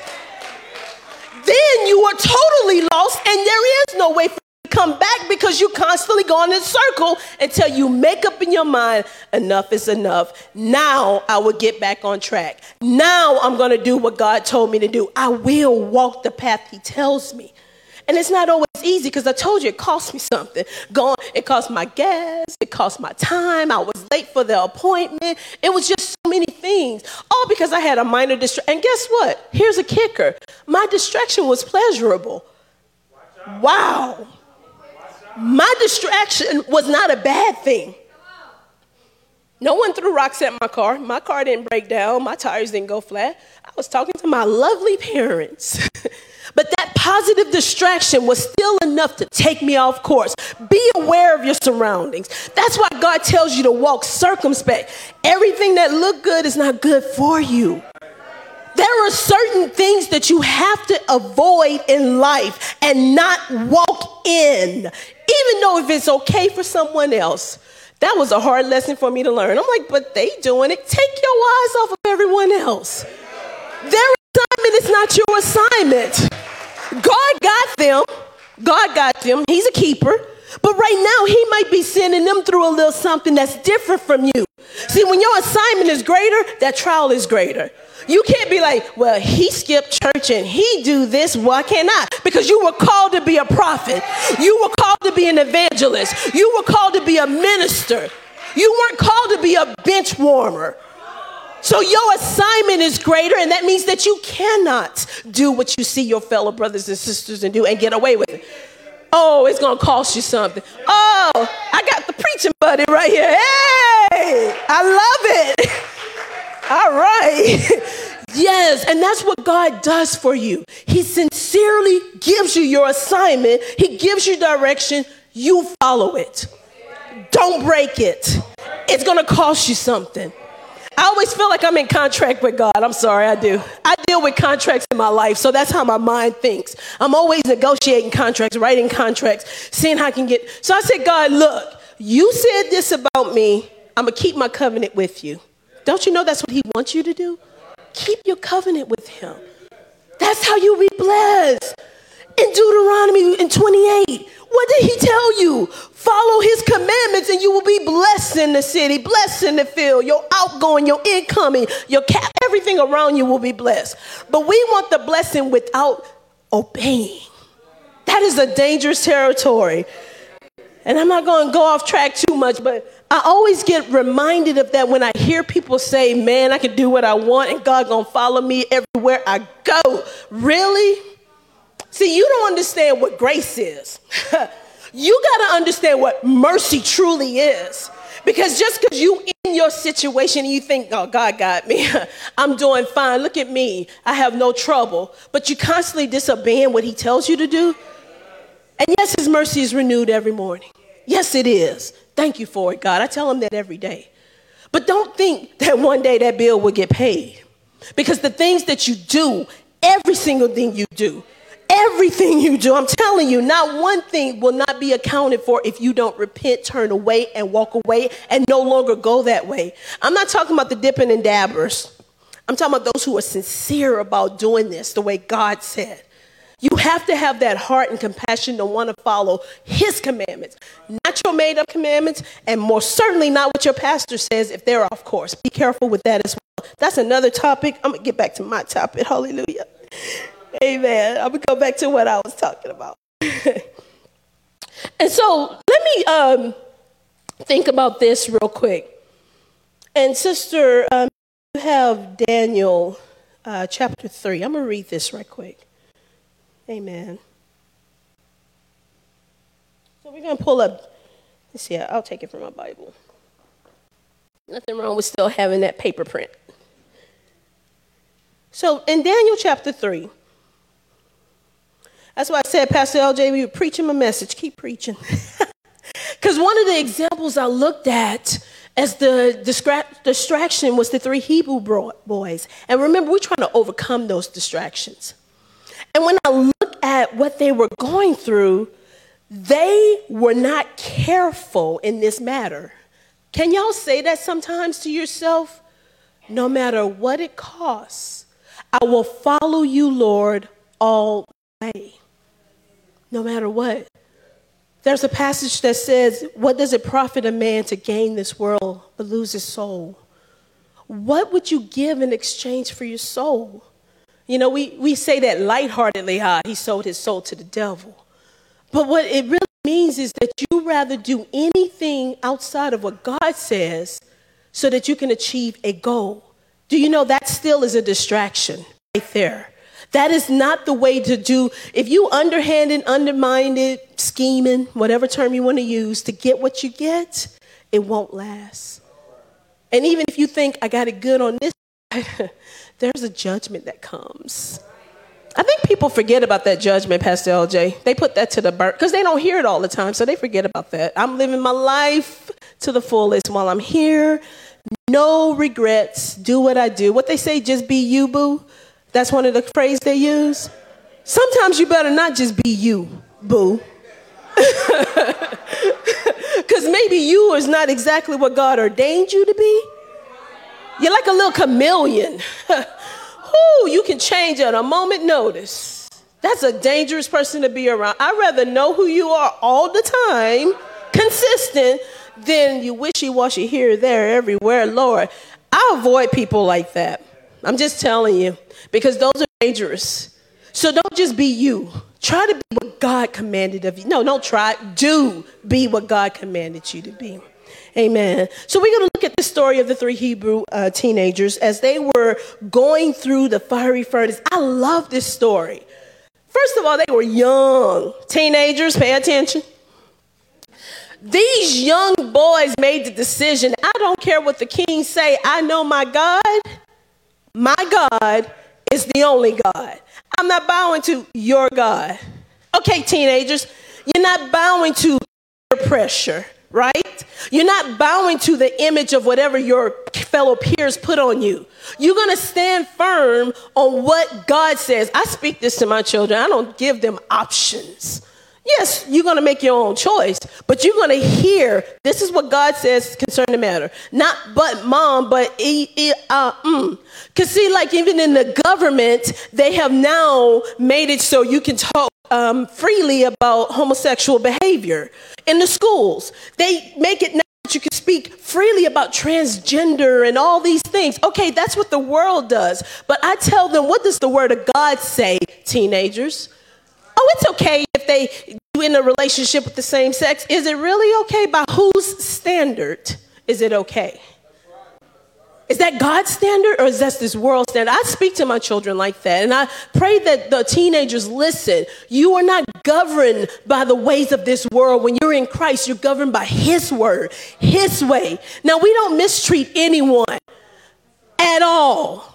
Then you are totally lost and there is no way for come back because you constantly go in a circle until you make up in your mind enough is enough. Now I will get back on track. Now I'm going to do what God told me to do. I will walk the path He tells me. And it's not always easy because I told you it cost me something. Going, it cost my gas, it cost my time. I was late for the appointment. It was just so many things. All because I had a minor distraction. And guess what? Here's a kicker my distraction was pleasurable. Wow my distraction was not a bad thing. No one threw rocks at my car. My car didn't break down. My tires didn't go flat. I was talking to my lovely parents. but that positive distraction was still enough to take me off course. Be aware of your surroundings. That's why God tells you to walk circumspect. Everything that look good is not good for you. There are certain things that you have to avoid in life and not walk in, even though if it's okay for someone else. That was a hard lesson for me to learn. I'm like, but they doing it. Take your eyes off of everyone else. Their assignment is not your assignment. God got them. God got them. He's a keeper. But right now, he might be sending them through a little something that's different from you. See, when your assignment is greater, that trial is greater. You can't be like, well, he skipped church and he do this. Why can't I? Because you were called to be a prophet. You were called to be an evangelist. You were called to be a minister. You weren't called to be a bench warmer. So your assignment is greater, and that means that you cannot do what you see your fellow brothers and sisters and do and get away with it. Oh, it's gonna cost you something. Oh, I got the preaching buddy right here. Hey, I love it. All right. yes, and that's what God does for you. He sincerely gives you your assignment, He gives you direction, you follow it. Don't break it, it's gonna cost you something. I always feel like I'm in contract with God. I'm sorry, I do. I deal with contracts in my life, so that's how my mind thinks. I'm always negotiating contracts, writing contracts, seeing how I can get. So I said, God, look, you said this about me. I'm gonna keep my covenant with you. Don't you know that's what He wants you to do? Keep your covenant with Him. That's how you'll be blessed. In Deuteronomy in 28, what did He tell you? Follow His commandments and you will be blessed in the city, blessed in the field. Your outgoing, your incoming, your cap, everything around you will be blessed. But we want the blessing without obeying. That is a dangerous territory. And I'm not going to go off track too much, but I always get reminded of that when I hear people say, "Man, I can do what I want and God going to follow me everywhere I go." Really? See, you don't understand what grace is. you got to understand what mercy truly is. Because just because you in your situation and you think, oh, God got me, I'm doing fine, look at me, I have no trouble, but you constantly disobeying what he tells you to do, and yes, His mercy is renewed every morning. Yes, it is. Thank you for it, God. I tell Him that every day. But don't think that one day that bill will get paid. Because the things that you do, every single thing you do, everything you do, I'm telling you, not one thing will not be accounted for if you don't repent, turn away, and walk away and no longer go that way. I'm not talking about the dipping and dabbers. I'm talking about those who are sincere about doing this the way God said. You have to have that heart and compassion to want to follow his commandments, not your made up commandments, and more certainly not what your pastor says if they're off course. Be careful with that as well. That's another topic. I'm going to get back to my topic. Hallelujah. Amen. I'm to go back to what I was talking about. and so let me um, think about this real quick. And, Sister, um, you have Daniel uh, chapter 3. I'm to read this right quick. Amen. So we're to pull up. Let's see, I'll take it from my Bible. Nothing wrong with still having that paper print. So in Daniel chapter 3, That's why I said, Pastor LJ, we were preaching my message. Keep preaching. Because one of the examples I looked at as the distraction was the three Hebrew boys. And remember, we're trying to overcome those distractions. And when I look at what they were going through, they were not careful in this matter. Can y'all say that sometimes to yourself? No matter what it costs, I will follow you, Lord, all the way. No matter what. There's a passage that says, What does it profit a man to gain this world but lose his soul? What would you give in exchange for your soul? You know, we, we say that lightheartedly, ah, he sold his soul to the devil. But what it really means is that you rather do anything outside of what God says so that you can achieve a goal. Do you know that still is a distraction right there? That is not the way to do. If you underhanded, undermined, scheming, whatever term you want to use, to get what you get, it won't last. And even if you think I got it good on this, side, there's a judgment that comes. I think people forget about that judgment, Pastor LJ. They put that to the burn because they don't hear it all the time, so they forget about that. I'm living my life to the fullest while I'm here. No regrets. Do what I do. What they say, just be you, boo. That's one of the phrases they use. Sometimes you better not just be you, boo. Because maybe you is not exactly what God ordained you to be. You're like a little chameleon. Ooh, you can change at a moment notice. That's a dangerous person to be around. I'd rather know who you are all the time, consistent, than you wishy washy here, there, everywhere. Lord, I avoid people like that. I'm just telling you because those are dangerous. So don't just be you. Try to be what God commanded of you. No, don't try. Do be what God commanded you to be. Amen. So we're going to look at the story of the three Hebrew uh, teenagers as they were going through the fiery furnace. I love this story. First of all, they were young teenagers. Pay attention. These young boys made the decision. I don't care what the king say. I know my God. My God is the only God. I'm not bowing to your God. Okay, teenagers, you're not bowing to pressure right? You're not bowing to the image of whatever your fellow peers put on you. You're going to stand firm on what God says. I speak this to my children, I don't give them options. Yes, you're going to make your own choice, but you're going to hear this is what God says concerning the matter. Not but mom, but e, e, uh, mm. Because see, like even in the government, they have now made it so you can talk um, freely about homosexual behavior in the schools. They make it now that you can speak freely about transgender and all these things. Okay, that's what the world does. But I tell them, what does the word of God say, teenagers? Oh, it's okay if they do in a relationship with the same sex. Is it really okay? By whose standard is it okay? Is that God's standard or is that this world standard? I speak to my children like that. And I pray that the teenagers listen. You are not governed by the ways of this world. When you're in Christ, you're governed by His word, His way. Now, we don't mistreat anyone at all.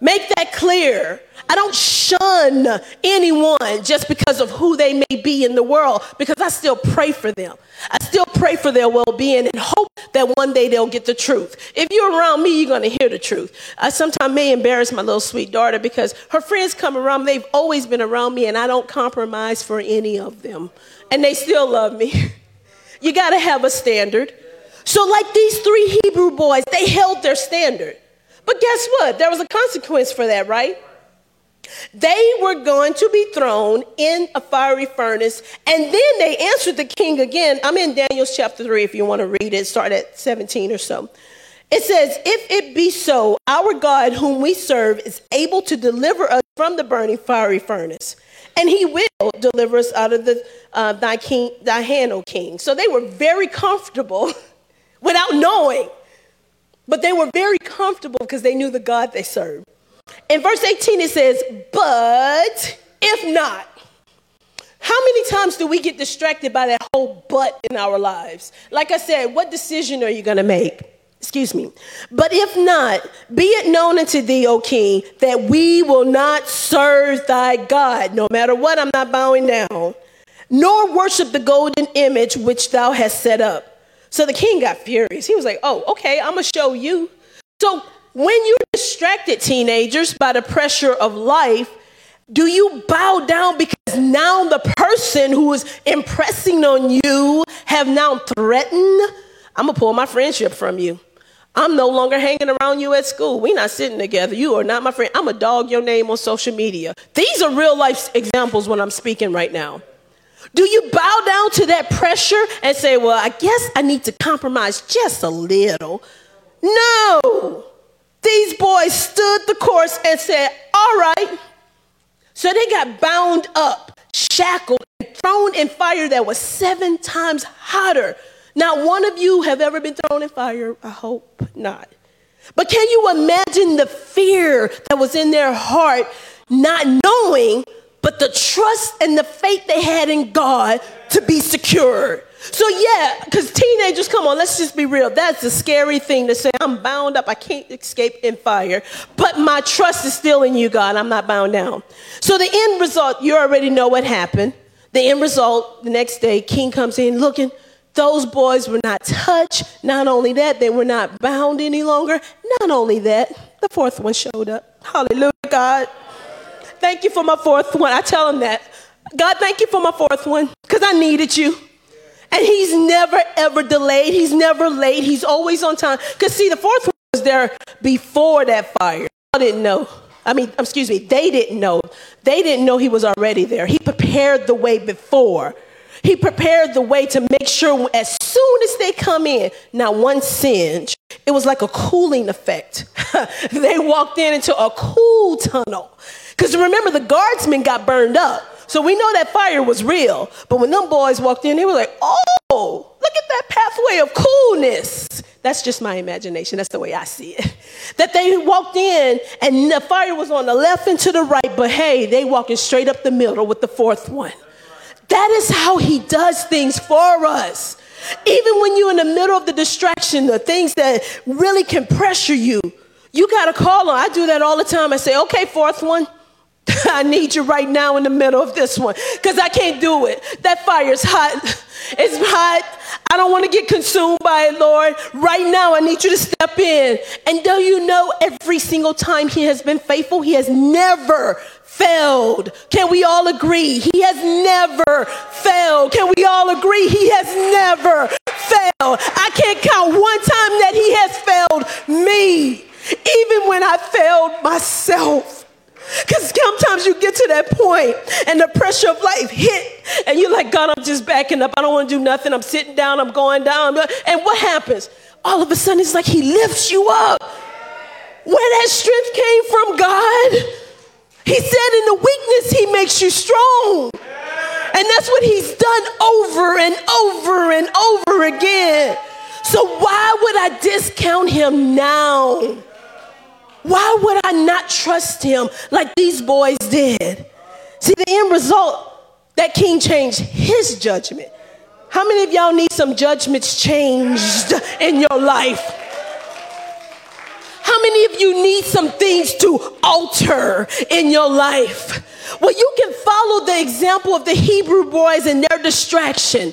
Make that clear. I don't shun anyone just because of who they may be in the world because I still pray for them. I still pray for their well being and hope that one day they'll get the truth. If you're around me, you're going to hear the truth. I sometimes may embarrass my little sweet daughter because her friends come around, they've always been around me, and I don't compromise for any of them. And they still love me. you got to have a standard. So, like these three Hebrew boys, they held their standard. But guess what? There was a consequence for that, right? They were going to be thrown in a fiery furnace. And then they answered the king again. I'm in Daniel's chapter 3 if you want to read it, start at 17 or so. It says, If it be so, our God, whom we serve, is able to deliver us from the burning fiery furnace. And he will deliver us out of the, uh, thy, king, thy hand, O king. So they were very comfortable without knowing. But they were very comfortable because they knew the God they served. In verse 18, it says, But if not, how many times do we get distracted by that whole but in our lives? Like I said, what decision are you going to make? Excuse me. But if not, be it known unto thee, O king, that we will not serve thy God. No matter what, I'm not bowing down, nor worship the golden image which thou hast set up. So the king got furious. He was like, Oh, okay, I'm going to show you. So when you're distracted, teenagers, by the pressure of life, do you bow down because now the person who is impressing on you have now threatened? I'm gonna pull my friendship from you. I'm no longer hanging around you at school. We're not sitting together. You are not my friend. I'm a dog your name on social media. These are real life examples when I'm speaking right now. Do you bow down to that pressure and say, Well, I guess I need to compromise just a little? No. These boys stood the course and said, All right. So they got bound up, shackled, and thrown in fire that was seven times hotter. Not one of you have ever been thrown in fire. I hope not. But can you imagine the fear that was in their heart, not knowing, but the trust and the faith they had in God to be secure? So, yeah, because teenagers, come on, let's just be real. That's a scary thing to say. I'm bound up. I can't escape in fire. But my trust is still in you, God. I'm not bound down. So, the end result, you already know what happened. The end result, the next day, King comes in looking. Those boys were not touched. Not only that, they were not bound any longer. Not only that, the fourth one showed up. Hallelujah, God. Thank you for my fourth one. I tell him that. God, thank you for my fourth one because I needed you. And he's never, ever delayed. He's never late. He's always on time. Because, see, the fourth one was there before that fire. I didn't know. I mean, um, excuse me, they didn't know. They didn't know he was already there. He prepared the way before. He prepared the way to make sure as soon as they come in, not one singe, it was like a cooling effect. they walked in into a cool tunnel. Because remember, the guardsmen got burned up. So we know that fire was real. But when them boys walked in, they were like, oh, look at that pathway of coolness. That's just my imagination. That's the way I see it. That they walked in and the fire was on the left and to the right, but hey, they walking straight up the middle with the fourth one. That is how he does things for us. Even when you're in the middle of the distraction, the things that really can pressure you, you got to call on. I do that all the time. I say, okay, fourth one. I need you right now in the middle of this one because I can't do it. That fire's hot. It's hot. I don't want to get consumed by it, Lord. Right now, I need you to step in. And do you know every single time He has been faithful, He has never failed. Can we all agree? He has never failed. Can we all agree? He has never failed. I can't count one time that He has failed me, even when I failed myself. Because sometimes you get to that point and the pressure of life hit, and you're like, God, I'm just backing up. I don't want to do nothing. I'm sitting down. I'm going down. And what happens? All of a sudden, it's like He lifts you up. Where that strength came from, God. He said, in the weakness, He makes you strong. And that's what He's done over and over and over again. So, why would I discount Him now? Why would I not trust him like these boys did? See, the end result, that king changed his judgment. How many of y'all need some judgments changed in your life? How many of you need some things to alter in your life? Well, you can follow the example of the Hebrew boys and their distraction.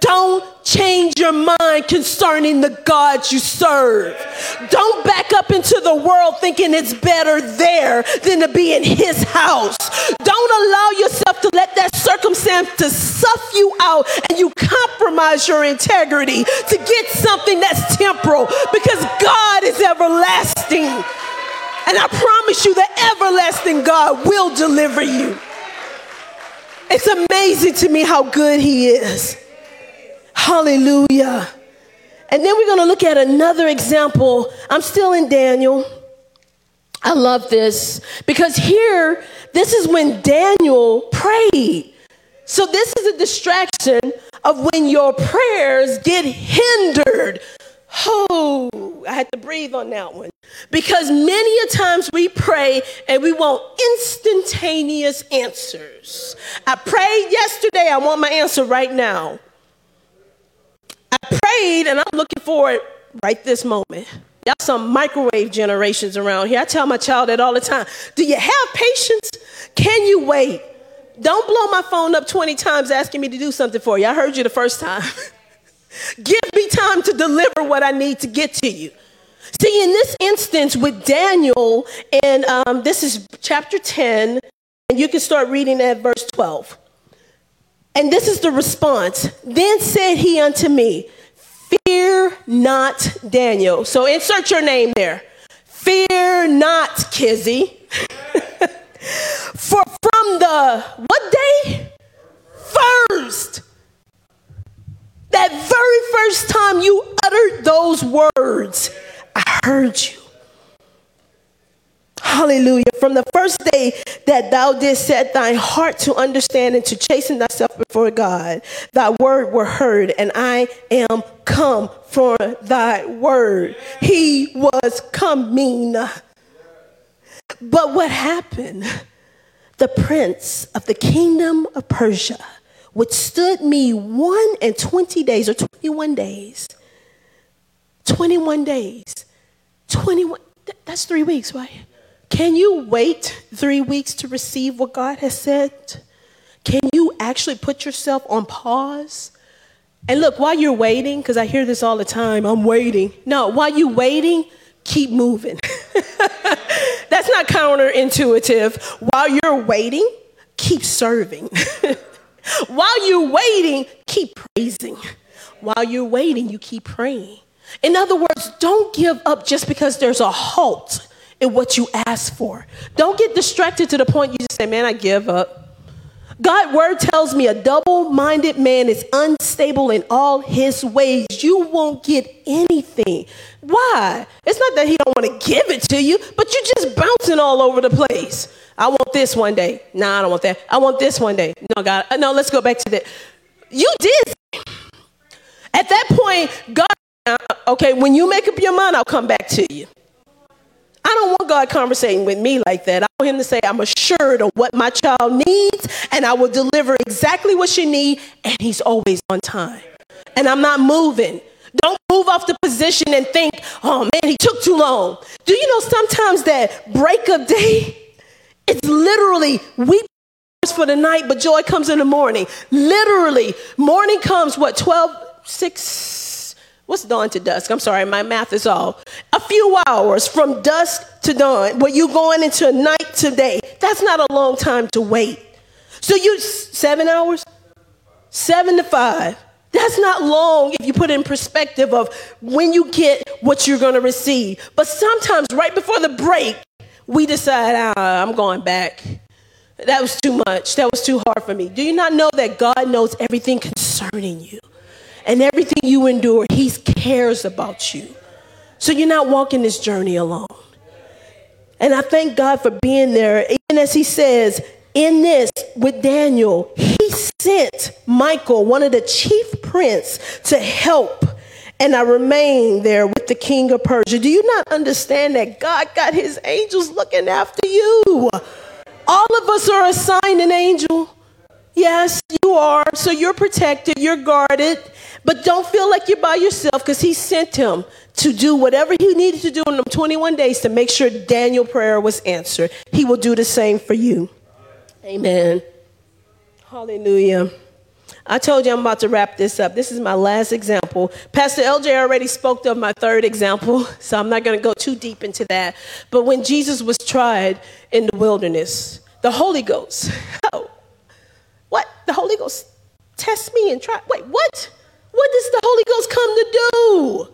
Don't change your mind concerning the God you serve. Don't back up into the world thinking it's better there than to be in his house. Don't allow yourself to let that circumstance to suck you out and you compromise your integrity to get something that's temporal because God is everlasting. And I promise you, the everlasting God will deliver you. It's amazing to me how good He is. Hallelujah. And then we're going to look at another example. I'm still in Daniel. I love this because here, this is when Daniel prayed. So, this is a distraction of when your prayers get hindered. Oh, I had to breathe on that one. Because many a times we pray and we want instantaneous answers. I prayed yesterday, I want my answer right now. I prayed and I'm looking for it right this moment. Y'all some microwave generations around here. I tell my child that all the time. Do you have patience? Can you wait? Don't blow my phone up 20 times asking me to do something for you. I heard you the first time. Give me time to deliver what I need to get to you. See, in this instance with Daniel, and um, this is chapter 10, and you can start reading at verse 12. And this is the response. Then said he unto me, Fear not, Daniel. So insert your name there. Fear not, Kizzy. For from the what day? First. That very first time you uttered those words, I heard you. Hallelujah. From the first day that thou didst set thine heart to understand and to chasten thyself before God, thy word were heard, and I am come for thy word. He was coming. But what happened? The prince of the kingdom of Persia withstood me one and twenty days or 21 days. 21 days. 21, that's three weeks, right? Can you wait three weeks to receive what God has said? Can you actually put yourself on pause? And look, while you're waiting, because I hear this all the time, I'm waiting. No, while you're waiting, keep moving. That's not counterintuitive. While you're waiting, keep serving. while you're waiting, keep praising. While you're waiting, you keep praying. In other words, don't give up just because there's a halt in what you ask for. Don't get distracted to the point you just say, man, I give up. God word tells me a double-minded man is unstable in all his ways. You won't get anything. Why? It's not that he don't want to give it to you, but you're just bouncing all over the place. I want this one day. No, nah, I don't want that. I want this one day. No, God. Uh, no, let's go back to that. You did. At that point, God, okay, when you make up your mind, I'll come back to you. I don't want God conversating with me like that. I want Him to say, I'm assured of what my child needs, and I will deliver exactly what she needs, and He's always on time. And I'm not moving. Don't move off the position and think, oh man, he took too long. Do you know sometimes that break of day, it's literally we for the night, but joy comes in the morning. Literally, morning comes what, 12, 6, What's dawn to dusk? I'm sorry, my math is off. A few hours from dusk to dawn, where you going into night to day. That's not a long time to wait. So you seven hours, seven to five. That's not long if you put it in perspective of when you get what you're going to receive. But sometimes, right before the break, we decide, ah, I'm going back. That was too much. That was too hard for me. Do you not know that God knows everything concerning you? And everything you endure, He cares about you. So you're not walking this journey alone. And I thank God for being there. Even as He says, in this with Daniel, He sent Michael, one of the chief prince, to help. And I remained there with the king of Persia. Do you not understand that God got his angels looking after you? All of us are assigned an angel. Yes, you are. So you're protected, you're guarded. But don't feel like you're by yourself because he sent him to do whatever he needed to do in them 21 days to make sure Daniel prayer was answered. He will do the same for you. Amen. Hallelujah. I told you I'm about to wrap this up. This is my last example. Pastor LJ already spoke of my third example, so I'm not going to go too deep into that. But when Jesus was tried in the wilderness, the Holy Ghost, oh, what? The Holy Ghost test me and try. Wait, what? What does the Holy Ghost come to do?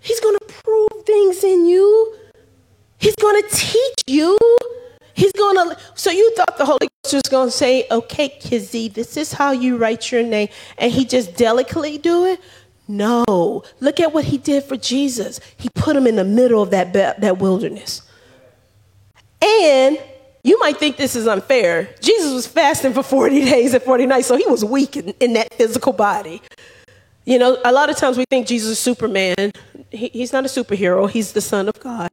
He's going to prove things in you. He's going to teach you. He's going to. So you thought the Holy Ghost was going to say, "Okay, Kizzy, this is how you write your name," and he just delicately do it? No. Look at what he did for Jesus. He put him in the middle of that that wilderness. And you might think this is unfair. Jesus was fasting for 40 days and 40 nights, so he was weak in, in that physical body. You know, a lot of times we think Jesus is Superman. He, he's not a superhero, he's the Son of God.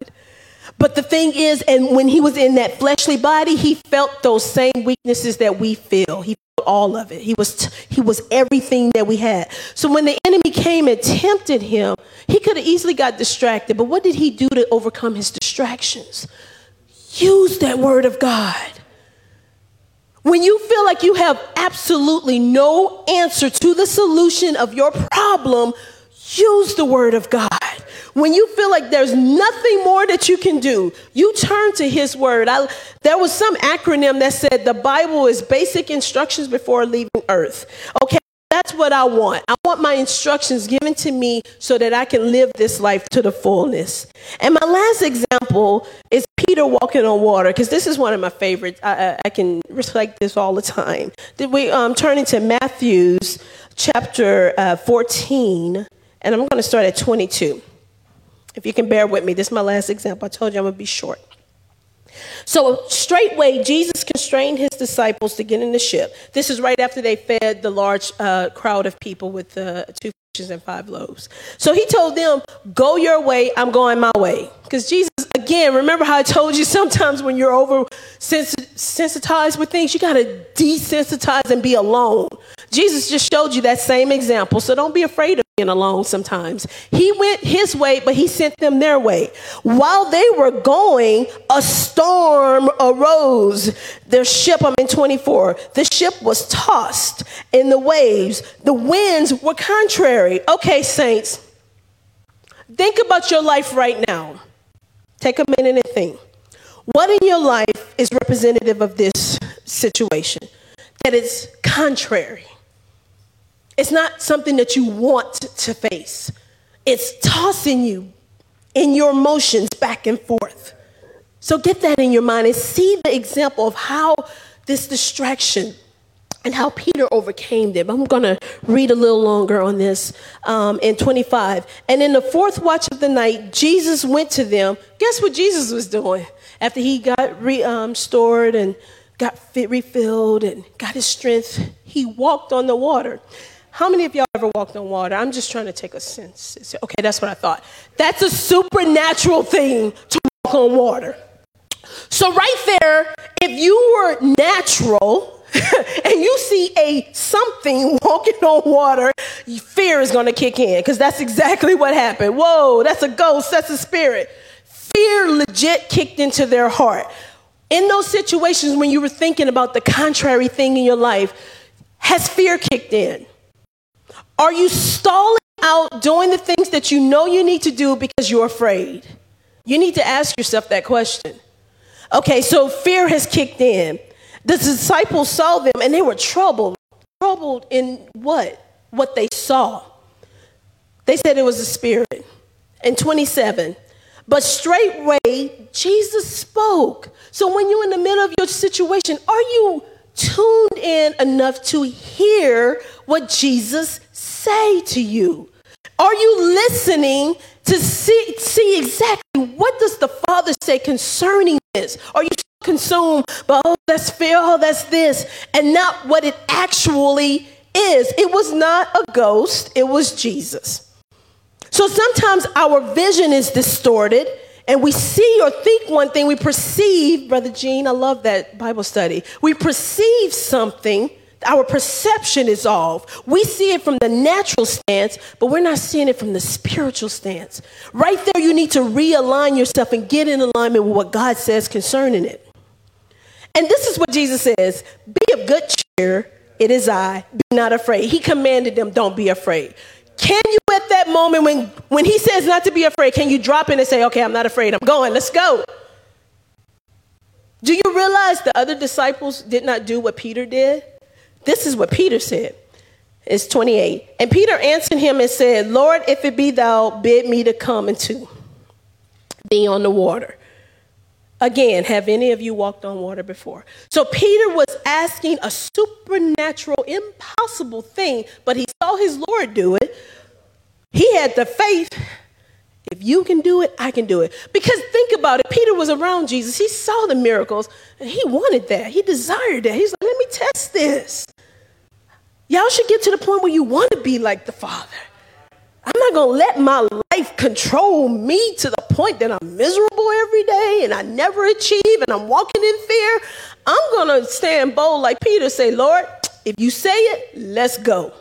But the thing is, and when he was in that fleshly body, he felt those same weaknesses that we feel. He felt all of it. He was he was everything that we had. So when the enemy came and tempted him, he could have easily got distracted. But what did he do to overcome his distractions? Use that word of God. When you feel like you have absolutely no answer to the solution of your problem, use the word of God. When you feel like there's nothing more that you can do, you turn to his word. I, there was some acronym that said the Bible is basic instructions before leaving earth. Okay, that's what I want. I want my instructions given to me so that I can live this life to the fullness. And my last example is Peter walking on water, because this is one of my favorites. I, I, I, can reflect this all the time. Did we um, turn into Matthew's chapter uh, 14, and I'm going to start at 22. If you can bear with me, this is my last example. I told you I'm going to be short. So, straightway, Jesus constrained his disciples to get in the ship. This is right after they fed the large uh, crowd of people with the uh, two fishes and five loaves. So, he told them, Go your way, I'm going my way. Because Jesus, again, remember how I told you sometimes when you're over sensitized with things, you got to desensitize and be alone. Jesus just showed you that same example. So, don't be afraid of being alone sometimes. He went his way, but he sent them their way. While they were going, a storm arose. Their ship, I'm in 24, the ship was tossed in the waves. The winds were contrary. Okay, saints, think about your life right now. Take a minute and think. What in your life is representative of this situation? That is contrary. It's not something that you want to face. It's tossing you in your emotions back and forth. So get that in your mind and see the example of how this distraction and how Peter overcame them. I'm going to read a little longer on this um, in 25. And in the fourth watch of the night, Jesus went to them. Guess what Jesus was doing after he got restored um, and got fit, refilled and got his strength? He walked on the water. How many of y'all ever walked on water? I'm just trying to take a sense. Okay, that's what I thought. That's a supernatural thing to walk on water. So right there, if you were natural and you see a something walking on water, fear is going to kick in because that's exactly what happened. Whoa, that's a ghost, that's a spirit. Fear legit kicked into their heart. In those situations when you were thinking about the contrary thing in your life, has fear kicked in? Are you stalling out doing the things that you know you need to do because you're afraid? You need to ask yourself that question. Okay, so fear has kicked in. The disciples saw them and they were troubled. Troubled in what? What they saw. They said it was a spirit. In 27, but straightway Jesus spoke. So when you're in the middle of your situation, are you tuned in enough to hear what Jesus say to you? Are you listening to see, see exactly what does the Father say concerning this? Are you consumed by, oh, that's fear, oh, that's this, and not what it actually is? It was not a ghost, it was Jesus. So sometimes our vision is distorted and we see or think one thing, we perceive, Brother Gene, I love that Bible study. We perceive something our perception is off. We see it from the natural stance, but we're not seeing it from the spiritual stance. Right there, you need to realign yourself and get in alignment with what God says concerning it. And this is what Jesus says Be of good cheer, it is I, be not afraid. He commanded them, Don't be afraid. Can you, at that moment, when, when he says not to be afraid, can you drop in and say, Okay, I'm not afraid, I'm going, let's go? Do you realize the other disciples did not do what Peter did? This is what Peter said. It's 28. And Peter answered him and said, Lord, if it be thou, bid me to come into thee on the water. Again, have any of you walked on water before? So Peter was asking a supernatural, impossible thing, but he saw his Lord do it. He had the faith. If you can do it, I can do it. Because think about it. Peter was around Jesus. He saw the miracles and he wanted that. He desired that. He's like, let me test this. Y'all should get to the point where you want to be like the Father. I'm not going to let my life control me to the point that I'm miserable every day and I never achieve and I'm walking in fear. I'm going to stand bold like Peter say, Lord, if you say it, let's go.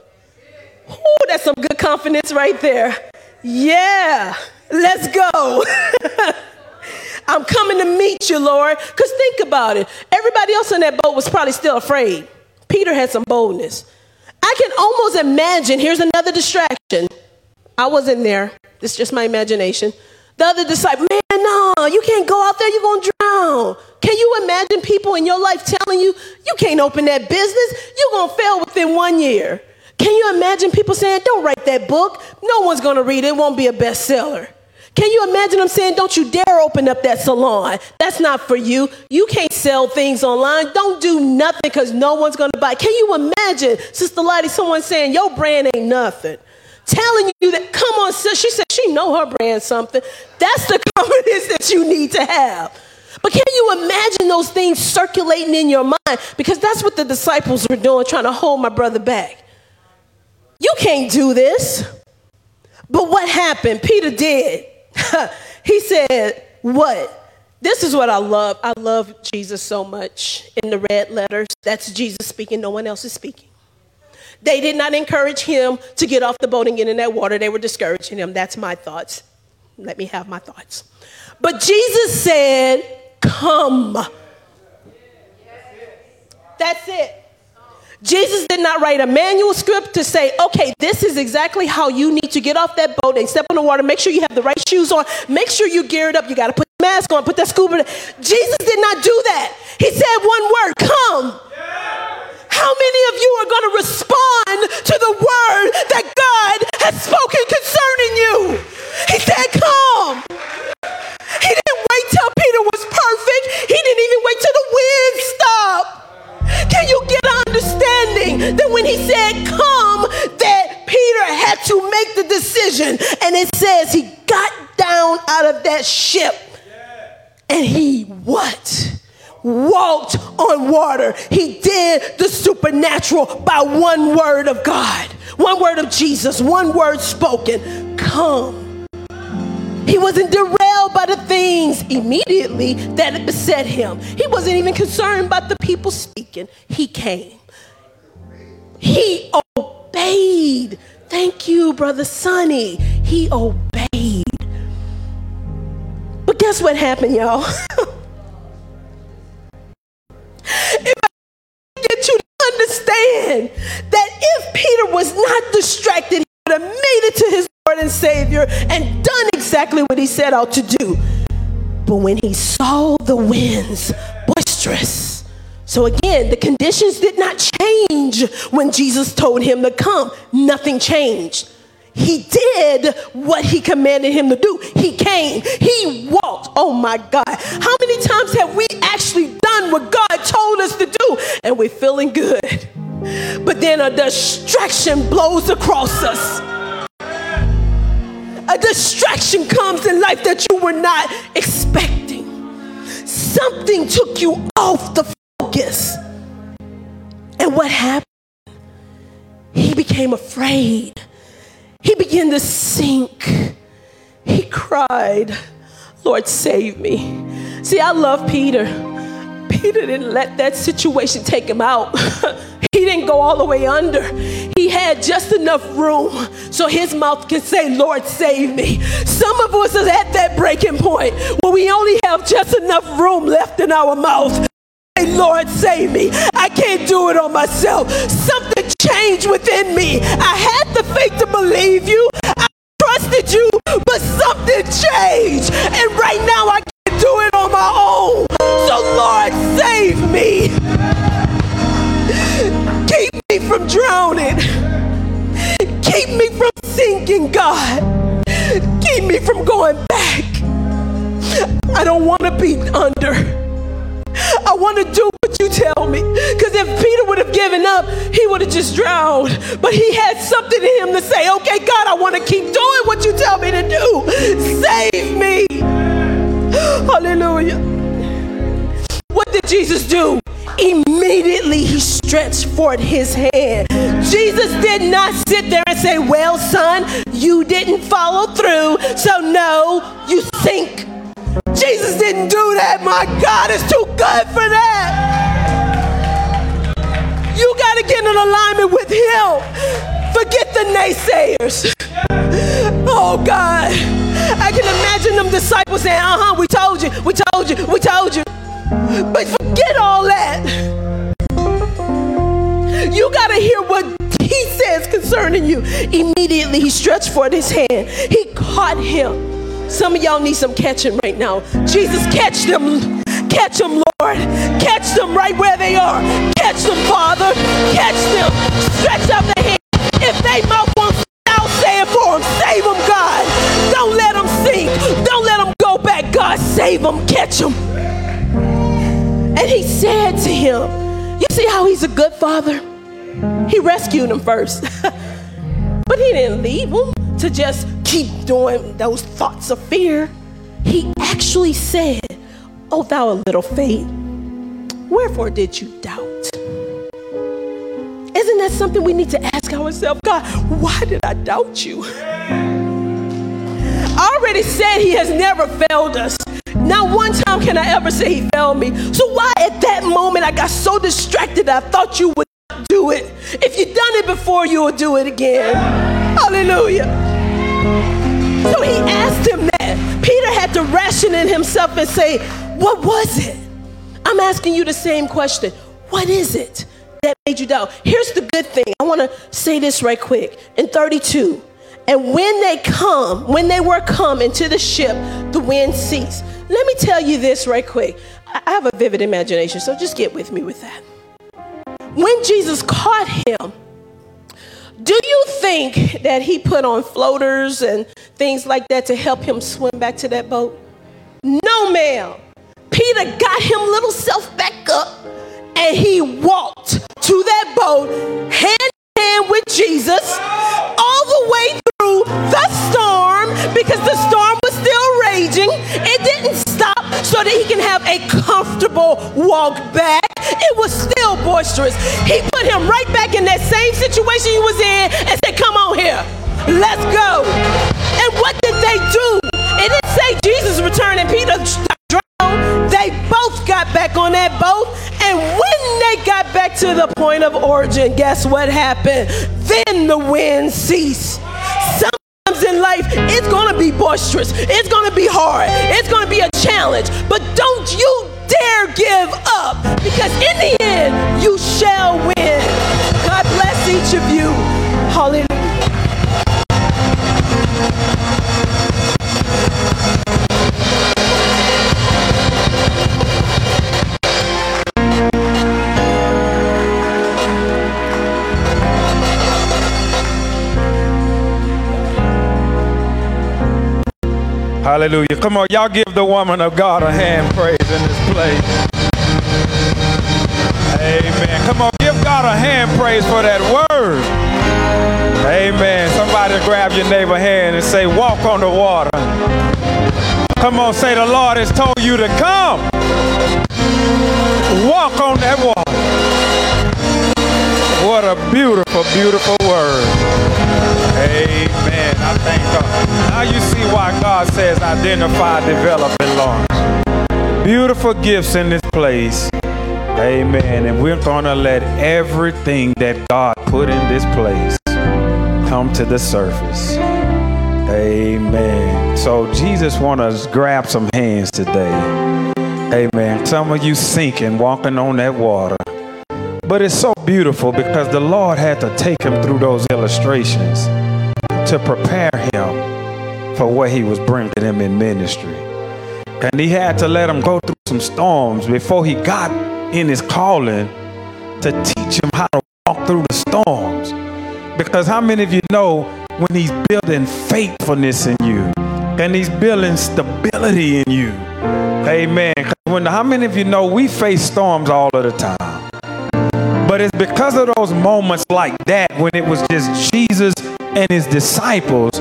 Ooh, that's some good confidence right there. Yeah, let's go. I'm coming to meet you, Lord. Because think about it. Everybody else in that boat was probably still afraid. Peter had some boldness. I can almost imagine, here's another distraction. I wasn't there. It's just my imagination. The other disciple, man, no, you can't go out there, you're going to drown. Can you imagine people in your life telling you, you can't open that business, you're going to fail within one year? Can you imagine people saying, don't write that book, no one's going to read it, it won't be a bestseller? Can you imagine them saying, Don't you dare open up that salon? That's not for you. You can't sell things online. Don't do nothing because no one's going to buy. Can you imagine, Sister Lottie, someone saying, Your brand ain't nothing? Telling you that, come on, sis. She said she know her brand something. That's the confidence that you need to have. But can you imagine those things circulating in your mind? Because that's what the disciples were doing, trying to hold my brother back. You can't do this. But what happened? Peter did. he said, What? This is what I love. I love Jesus so much in the red letters. That's Jesus speaking, no one else is speaking. They did not encourage him to get off the boat and get in that water. They were discouraging him. That's my thoughts. Let me have my thoughts. But Jesus said, Come. That's it. Jesus did not write a manual script to say, okay, this is exactly how you need to get off that boat and step in the water. Make sure you have the right shoes on. Make sure you geared up. You got to put the mask on, put that scuba. Jesus did not do that. He said one word, come. How many of you are going to respond to the word that God has spoken concerning you? He said, come. He didn't wait till Peter was perfect. He didn't even wait that when he said come, that Peter had to make the decision? And it says he got down out of that ship and he what? Walked on water. He did the supernatural by one word of God, one word of Jesus, one word spoken. Come. He wasn't derailed by the things immediately that beset him. He wasn't even concerned about the people speaking. He came. He obeyed. Thank you, Brother Sonny. He obeyed. But guess what happened, y'all? if I get you to understand that if Peter was not distracted, he would have made it to his Lord and Savior and done exactly what he set out to do. But when he saw the winds boisterous, so again, the conditions did not change when Jesus told him to come. Nothing changed. He did what he commanded him to do. He came, he walked. Oh my God. How many times have we actually done what God told us to do and we're feeling good? But then a distraction blows across us a distraction comes in life that you were not expecting. Something took you off the focus. And what happened? He became afraid. He began to sink. He cried, Lord, save me. See, I love Peter. Peter didn't let that situation take him out. he didn't go all the way under. He had just enough room so his mouth can say, Lord, save me. Some of us are at that breaking point where we only have just enough room left in our mouth. Lord, save me. I can't do it on myself. Something changed within me. I had the faith to believe you. I trusted you, but something changed. And right now I can't do it on my own. So, Lord, save me. Keep me from drowning. Keep me from sinking, God. Keep me from going back. I don't want to be under. I want to do what you tell me. Because if Peter would have given up, he would have just drowned. But he had something in him to say, okay, God, I want to keep doing what you tell me to do. Save me. Hallelujah. What did Jesus do? Immediately he stretched forth his hand. Jesus did not sit there and say, Well, son, you didn't follow through, so no, you sink. Jesus didn't do that. My God is too good for that. You got to get in alignment with Him. Forget the naysayers. Oh, God. I can imagine them disciples saying, Uh huh, we told you, we told you, we told you. But forget all that. You got to hear what he says concerning you. Immediately, he stretched forth his hand, he caught him. Some of y'all need some catching right now. Jesus, catch them. Catch them, Lord. Catch them right where they are. Catch them, Father. Catch them. Stretch out the hand. If they mouth won't out, say it for them. Save them, God. Don't let them sink. Don't let them go back. God, save them. Catch them. And he said to him, You see how he's a good father? He rescued him first. but he didn't leave him to just keep doing those thoughts of fear. He actually said, Oh, thou little faith, wherefore did you doubt? Isn't that something we need to ask ourselves? God, why did I doubt you? I already said he has never failed us. Not one time can I ever say he failed me. So why at that moment I got so distracted I thought you would not do it? If you've done it before, you will do it again. Hallelujah. So he asked him that. Peter had to ration in himself and say, What was it? I'm asking you the same question. What is it that made you doubt? Here's the good thing. I want to say this right quick. In 32, and when they come, when they were come into the ship, the wind ceased. Let me tell you this right quick. I have a vivid imagination, so just get with me with that. When Jesus caught him, do you think that he put on floaters and things like that to help him swim back to that boat? No, ma'am. Peter got him little self back up and he walked to that boat hand in hand with Jesus all the way through the storm because the storm was still raging. It didn't stop so that he can have a comfortable walk back. It was still boisterous. He put him right back in that same situation he was in and said, Come on here, let's go. And what did they do? It didn't say Jesus returned and Peter drowned. They both got back on that boat. And when they got back to the point of origin, guess what happened? Then the wind ceased. Some in life, it's to be boisterous. It's to be hard. It's to be a challenge. But don't you dare give up because in the end, you shall win. God bless each of you. Hallelujah. Hallelujah. Come on, y'all give the woman of God a hand praise in this place. Amen. Come on, give God a hand praise for that word. Amen. Somebody grab your neighbor hand and say, walk on the water. Come on, say the Lord has told you to come. Walk on that water. What a beautiful, beautiful word. Amen. I thank God. Now you see why God says identify, develop, and launch. Beautiful gifts in this place. Amen. And we're going to let everything that God put in this place come to the surface. Amen. So Jesus want to grab some hands today. Amen. Some of you sinking, walking on that water. But it's so beautiful because the Lord had to take him through those illustrations to prepare him for what he was bringing him in ministry. And he had to let him go through some storms before he got in his calling to teach him how to walk through the storms. Because how many of you know when he's building faithfulness in you and he's building stability in you? Amen. When, how many of you know we face storms all of the time? But it's because of those moments like that when it was just Jesus and his disciples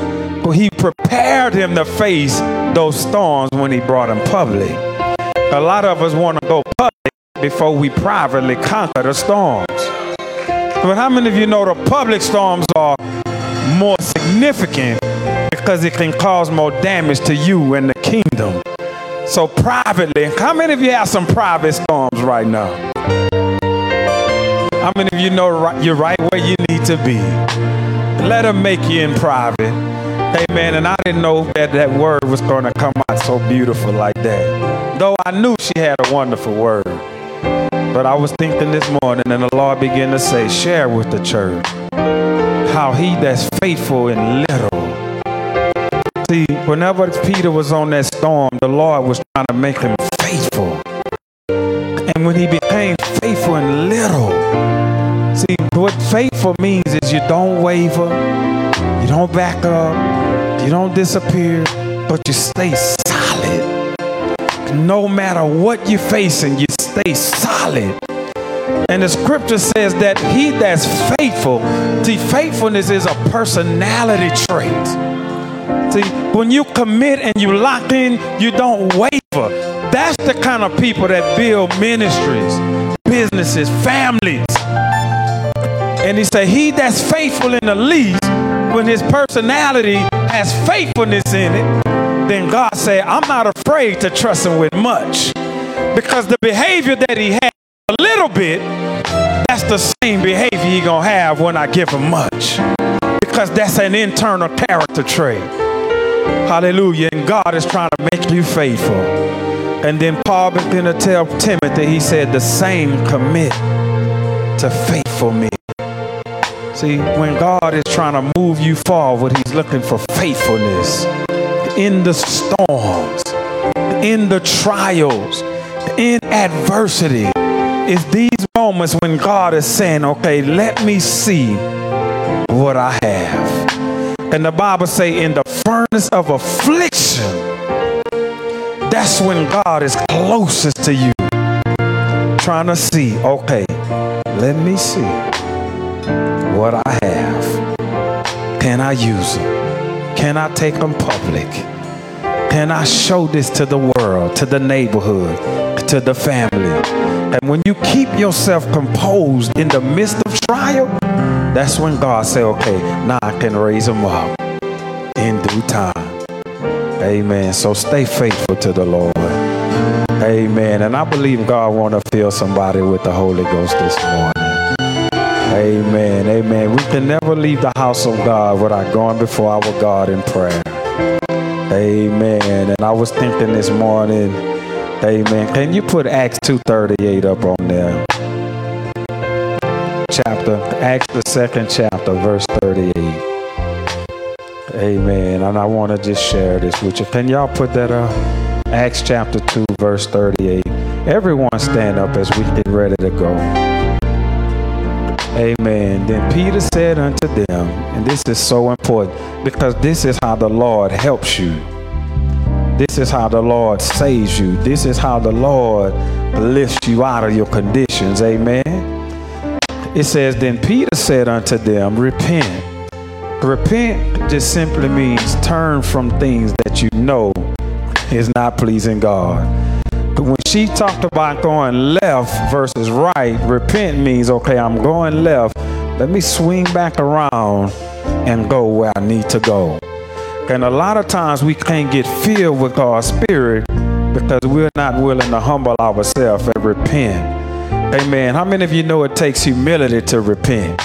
but he prepared him to face those storms when he brought them public. A lot of us want to go public before we privately conquer the storms. But how many of you know the public storms are more significant because it can cause more damage to you and the kingdom? So, privately, how many of you have some private storms right now? How many of you know you're right where you need to be? Let him make you in private. Amen. And I didn't know that that word was going to come out so beautiful like that. Though I knew she had a wonderful word. But I was thinking this morning, and the Lord began to say, share with the church how he that's faithful in little. See, whenever Peter was on that storm, the Lord was trying to make him faithful. And when he became faithful in little, see, what faithful means is you don't waver, you don't back up, you don't disappear, but you stay solid. No matter what you're facing, you stay solid. And the scripture says that he that's faithful, see, faithfulness is a personality trait. See, when you commit and you lock in, you don't waver. That's the kind of people that build ministries, businesses, families. And he said, He that's faithful in the least, when his personality has faithfulness in it, then God said, I'm not afraid to trust him with much. Because the behavior that he had a little bit, that's the same behavior he gonna have when I give him much. Because that's an internal character trait. Hallelujah. And God is trying to make you faithful. And then Paul began to tell Timothy, he said, the same commit to faithful me. See, when God is trying to move you forward, he's looking for faithfulness in the storms, in the trials, in adversity It's these moments when God is saying, okay, let me see what I have. And the Bible say in the furnace of affliction, that's when God is closest to you. Trying to see, okay, let me see what I have. Can I use them? Can I take them public? Can I show this to the world, to the neighborhood, to the family? And when you keep yourself composed in the midst of trial, that's when God say, okay, now I can raise them up in due time. Amen. So stay faithful to the Lord. Amen. And I believe God want to fill somebody with the Holy Ghost this morning. Amen. Amen. We can never leave the house of God without going before our God in prayer. Amen. And I was thinking this morning, Amen. Can you put Acts 2.38 up on there? Chapter, Acts the second chapter, verse 38. Amen. And I want to just share this with you. Can y'all put that up? Acts chapter 2, verse 38. Everyone stand up as we get ready to go. Amen. Then Peter said unto them, and this is so important because this is how the Lord helps you. This is how the Lord saves you. This is how the Lord lifts you out of your conditions. Amen. It says, Then Peter said unto them, Repent. Repent just simply means turn from things that you know is not pleasing God. But when she talked about going left versus right, repent means, okay, I'm going left. Let me swing back around and go where I need to go. And a lot of times we can't get filled with God's Spirit because we're not willing to humble ourselves and repent. Amen. How many of you know it takes humility to repent?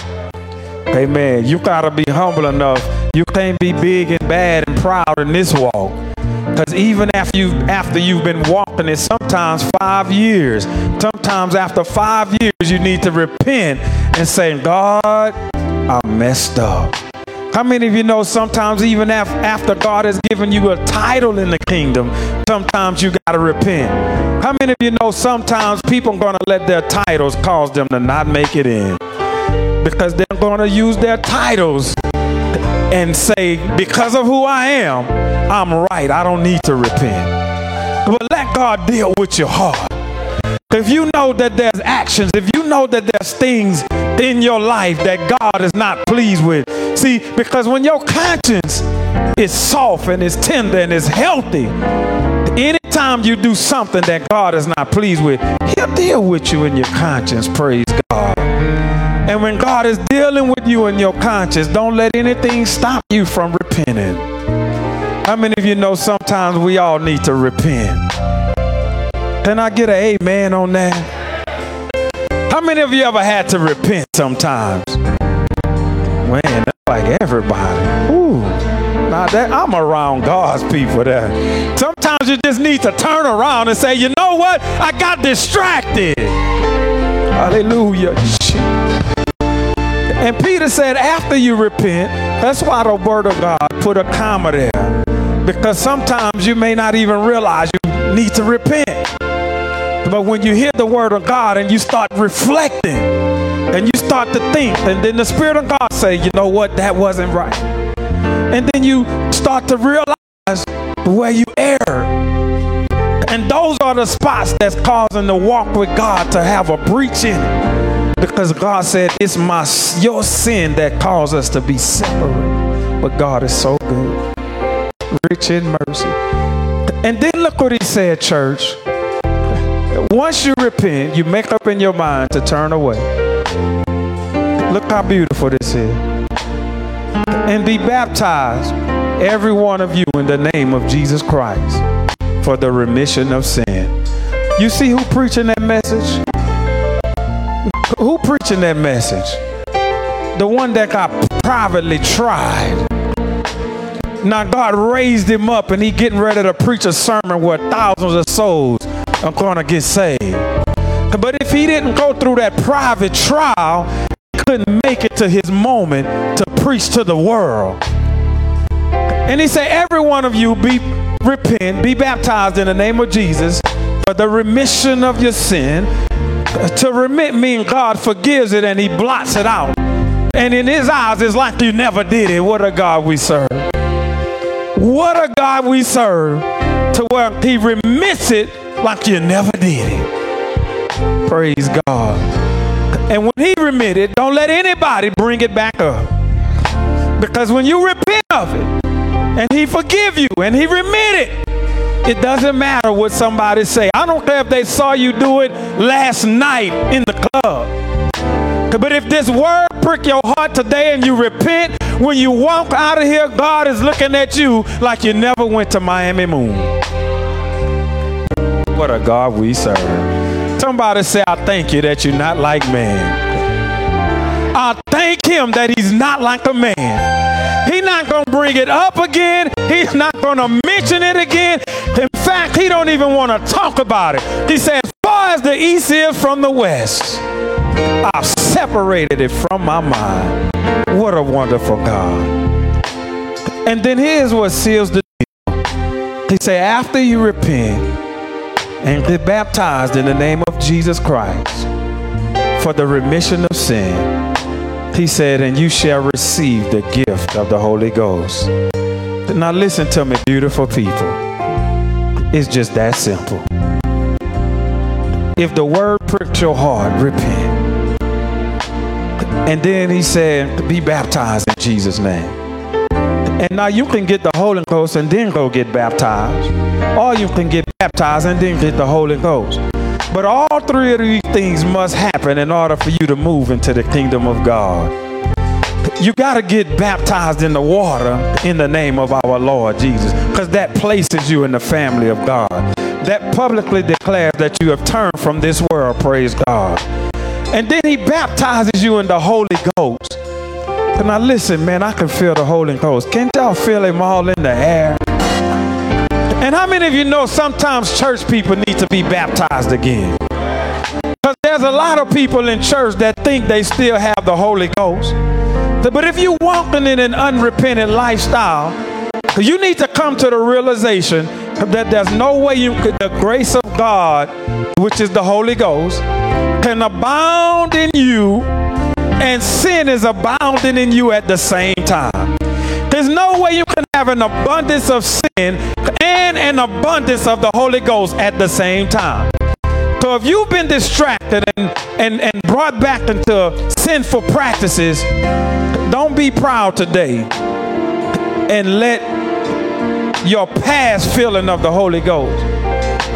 Amen. You got to be humble enough. You can't be big and bad and proud in this walk. Because even after you after you've been walking it, sometimes five years, sometimes after five years, you need to repent and say, God, I messed up. How many of you know sometimes even after God has given you a title in the kingdom, sometimes you got to repent? How many of you know sometimes people are going to let their titles cause them to not make it in? Because they're going to use their titles and say, because of who I am, I'm right. I don't need to repent. But let God deal with your heart. If you know that there's actions, if you know that there's things in your life that God is not pleased with, see, because when your conscience is soft and is tender and is healthy, Anytime you do something that God is not pleased with, He'll deal with you in your conscience. Praise God. And when God is dealing with you in your conscience, don't let anything stop you from repenting. How many of you know sometimes we all need to repent? Can I get an amen on that? How many of you ever had to repent sometimes? Man, like everybody. Ooh. Now that I'm around God's people there. Sometimes you just need to turn around and say, you know what? I got distracted. Hallelujah. And Peter said, after you repent, that's why the word of God put a comma there. Because sometimes you may not even realize you need to repent. But when you hear the word of God and you start reflecting and you start to think, and then the Spirit of God say, you know what, that wasn't right. And then you start to realize where you erred. And those are the spots that's causing the walk with God to have a breach in it. Because God said, it's my your sin that caused us to be separate. But God is so good, rich in mercy. And then look what he said, church. Once you repent, you make up in your mind to turn away. Look how beautiful this is. And be baptized, every one of you, in the name of Jesus Christ for the remission of sin. You see who preaching that message? Who preaching that message? The one that got privately tried. Now God raised him up and he getting ready to preach a sermon where thousands of souls are going to get saved. But if he didn't go through that private trial, he couldn't make it to his moment to preach to the world. And he said, every one of you be repent, be baptized in the name of Jesus for the remission of your sin. To remit means God forgives it and he blots it out. And in his eyes, it's like you never did it. What a God we serve. What a God we serve to where he remits it like you never did it. Praise God. And when he remitted, don't let anybody bring it back up. Because when you repent of it, and he forgive you, and he remit it, it doesn't matter what somebody say. I don't care if they saw you do it last night in the club. But if this word prick your heart today and you repent, when you walk out of here, God is looking at you like you never went to Miami Moon. What a God we serve. Somebody say, I thank you that you're not like man. I thank him that he's not like a man. He's not going to bring it up again. He's not going to mention it again. In fact, he don't even want to talk about it. He said, as far as the east is from the west, I've separated it from my mind. What a wonderful God. And then here's what seals the deal. He said, after you repent and get baptized in the name of Jesus Christ for the remission of sin, he said, and you shall receive the gift of the Holy Ghost. Now listen to me, beautiful people. It's just that simple. If the word pricked your heart, repent. And then he said, be baptized in Jesus' name. And now you can get the Holy Ghost and then go get baptized. Or you can get baptized and then get the Holy Ghost. But all three of these things must happen in order for you to move into the kingdom of God. You got to get baptized in the water in the name of our Lord Jesus, because that places you in the family of God. That publicly declares that you have turned from this world, praise God. And then he baptizes you in the Holy Ghost. And now listen, man, I can feel the Holy Ghost. Can't y'all feel him all in the air? And how many of you know sometimes church people need to be baptized again? Because there's a lot of people in church that think they still have the Holy Ghost. But if you're walking in an unrepentant lifestyle, you need to come to the realization that there's no way you could, the grace of God, which is the Holy Ghost, can abound in you and sin is abounding in you at the same time. There's no way you can have an abundance of sin and an abundance of the Holy Ghost at the same time. So if you've been distracted and, and, and brought back into sinful practices, don't be proud today and let your past feeling of the Holy Ghost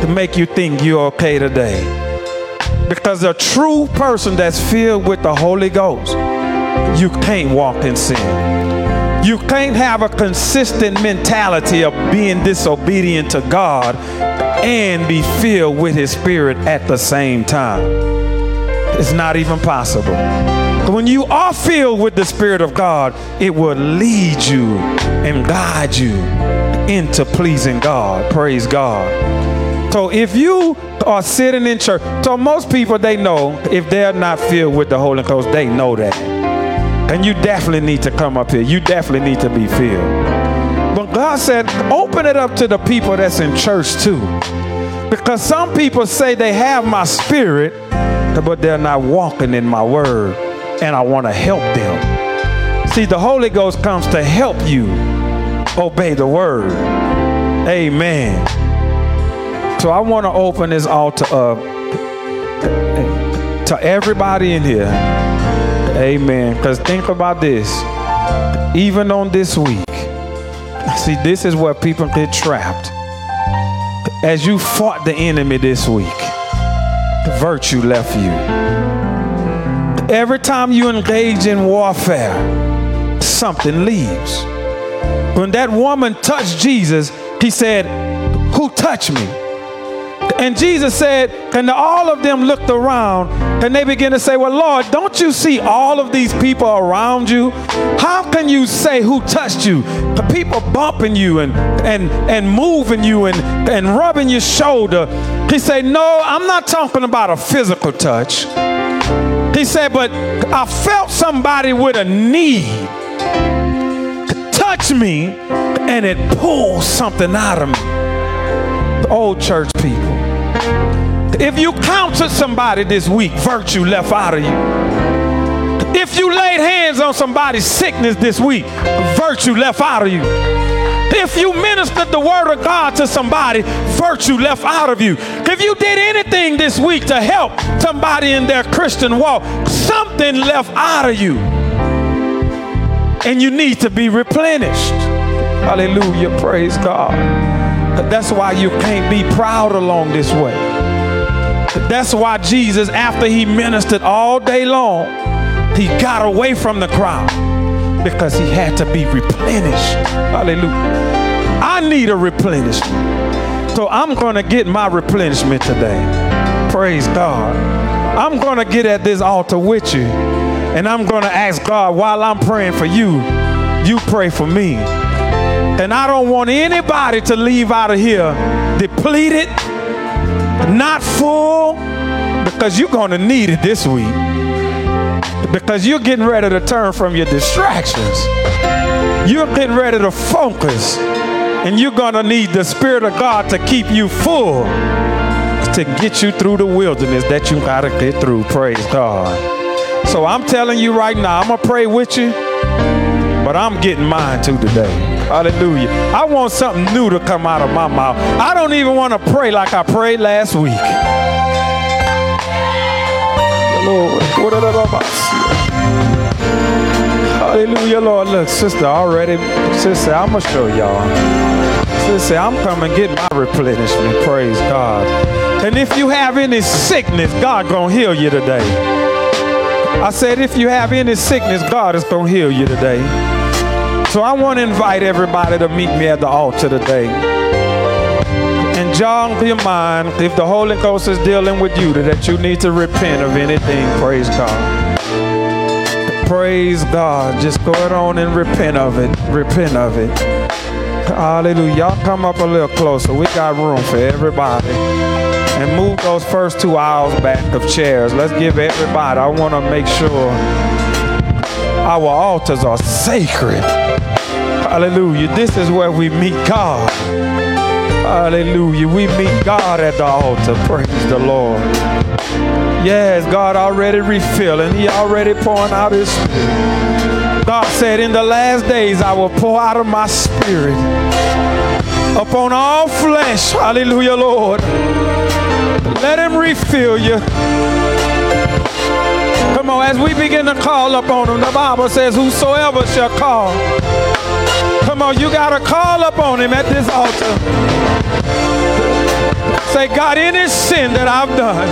to make you think you're okay today. Because a true person that's filled with the Holy Ghost, you can't walk in sin. You can't have a consistent mentality of being disobedient to God and be filled with His Spirit at the same time. It's not even possible. When you are filled with the Spirit of God, it will lead you and guide you into pleasing God. Praise God. So if you are sitting in church, so most people they know if they're not filled with the Holy Ghost, they know that. And you definitely need to come up here. You definitely need to be filled. But God said, open it up to the people that's in church too. Because some people say they have my spirit, but they're not walking in my word. And I want to help them. See, the Holy Ghost comes to help you obey the word. Amen. So I want to open this altar up to everybody in here. Amen. Because think about this. Even on this week, see, this is where people get trapped. As you fought the enemy this week, the virtue left you. Every time you engage in warfare, something leaves. When that woman touched Jesus, he said, Who touched me? And Jesus said, and all of them looked around and they began to say, Well, Lord, don't you see all of these people around you? How can you say who touched you? The people bumping you and and and moving you and, and rubbing your shoulder. He said, No, I'm not talking about a physical touch. He said, but I felt somebody with a need touch me and it pulled something out of me. Old church people. If you counted somebody this week, virtue left out of you. If you laid hands on somebody's sickness this week, virtue left out of you. If you ministered the word of God to somebody, virtue left out of you. If you did anything this week to help somebody in their Christian walk, something left out of you. And you need to be replenished. Hallelujah. Praise God. That's why you can't be proud along this way. That's why Jesus, after he ministered all day long, he got away from the crowd because he had to be replenished. Hallelujah. I need a replenishment. So I'm going to get my replenishment today. Praise God. I'm going to get at this altar with you. And I'm going to ask God while I'm praying for you, you pray for me. And I don't want anybody to leave out of here depleted, not full, because you're going to need it this week. Because you're getting ready to turn from your distractions. You're getting ready to focus. And you're going to need the Spirit of God to keep you full to get you through the wilderness that you got to get through. Praise God. So I'm telling you right now, I'm going to pray with you, but I'm getting mine too today. Hallelujah. I want something new to come out of my mouth. I don't even want to pray like I prayed last week. Lord. Hallelujah, Lord. Look, sister, already, sister, I'm going to show y'all. Sister, I'm coming get my replenishment. Praise God. And if you have any sickness, God going to heal you today. I said, if you have any sickness, God is going to heal you today. So I want to invite everybody to meet me at the altar today. And John, your mind, if the Holy Ghost is dealing with you, that you need to repent of anything, praise God. Praise God. Just go on and repent of it. Repent of it. Hallelujah. Y'all come up a little closer. We got room for everybody. And move those first two aisles back of chairs. Let's give everybody. I want to make sure our altars are sacred. Hallelujah. This is where we meet God. Hallelujah. We meet God at the altar. Praise the Lord. Yes, God already refilling. He already pouring out his spirit. God said, in the last days, I will pour out of my spirit upon all flesh. Hallelujah, Lord. Let him refill you. Come on, as we begin to call upon him, the Bible says, Whosoever shall call. Come on, you got to call upon him at this altar. Say, God, any sin that I've done,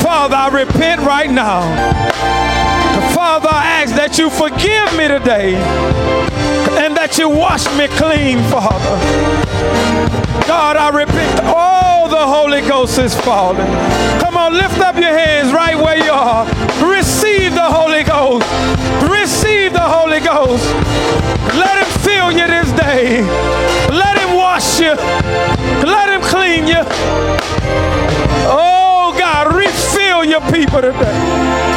Father, I repent right now. Father, I ask that you forgive me today and that you wash me clean, Father. God, I repent. Oh, the Holy Ghost is falling. Come on, lift up your hands right where you are. Receive the Holy Ghost. Receive the Holy Ghost. Let him fill you this day. Let him wash you. Let him clean you. Oh, God, refill your people today.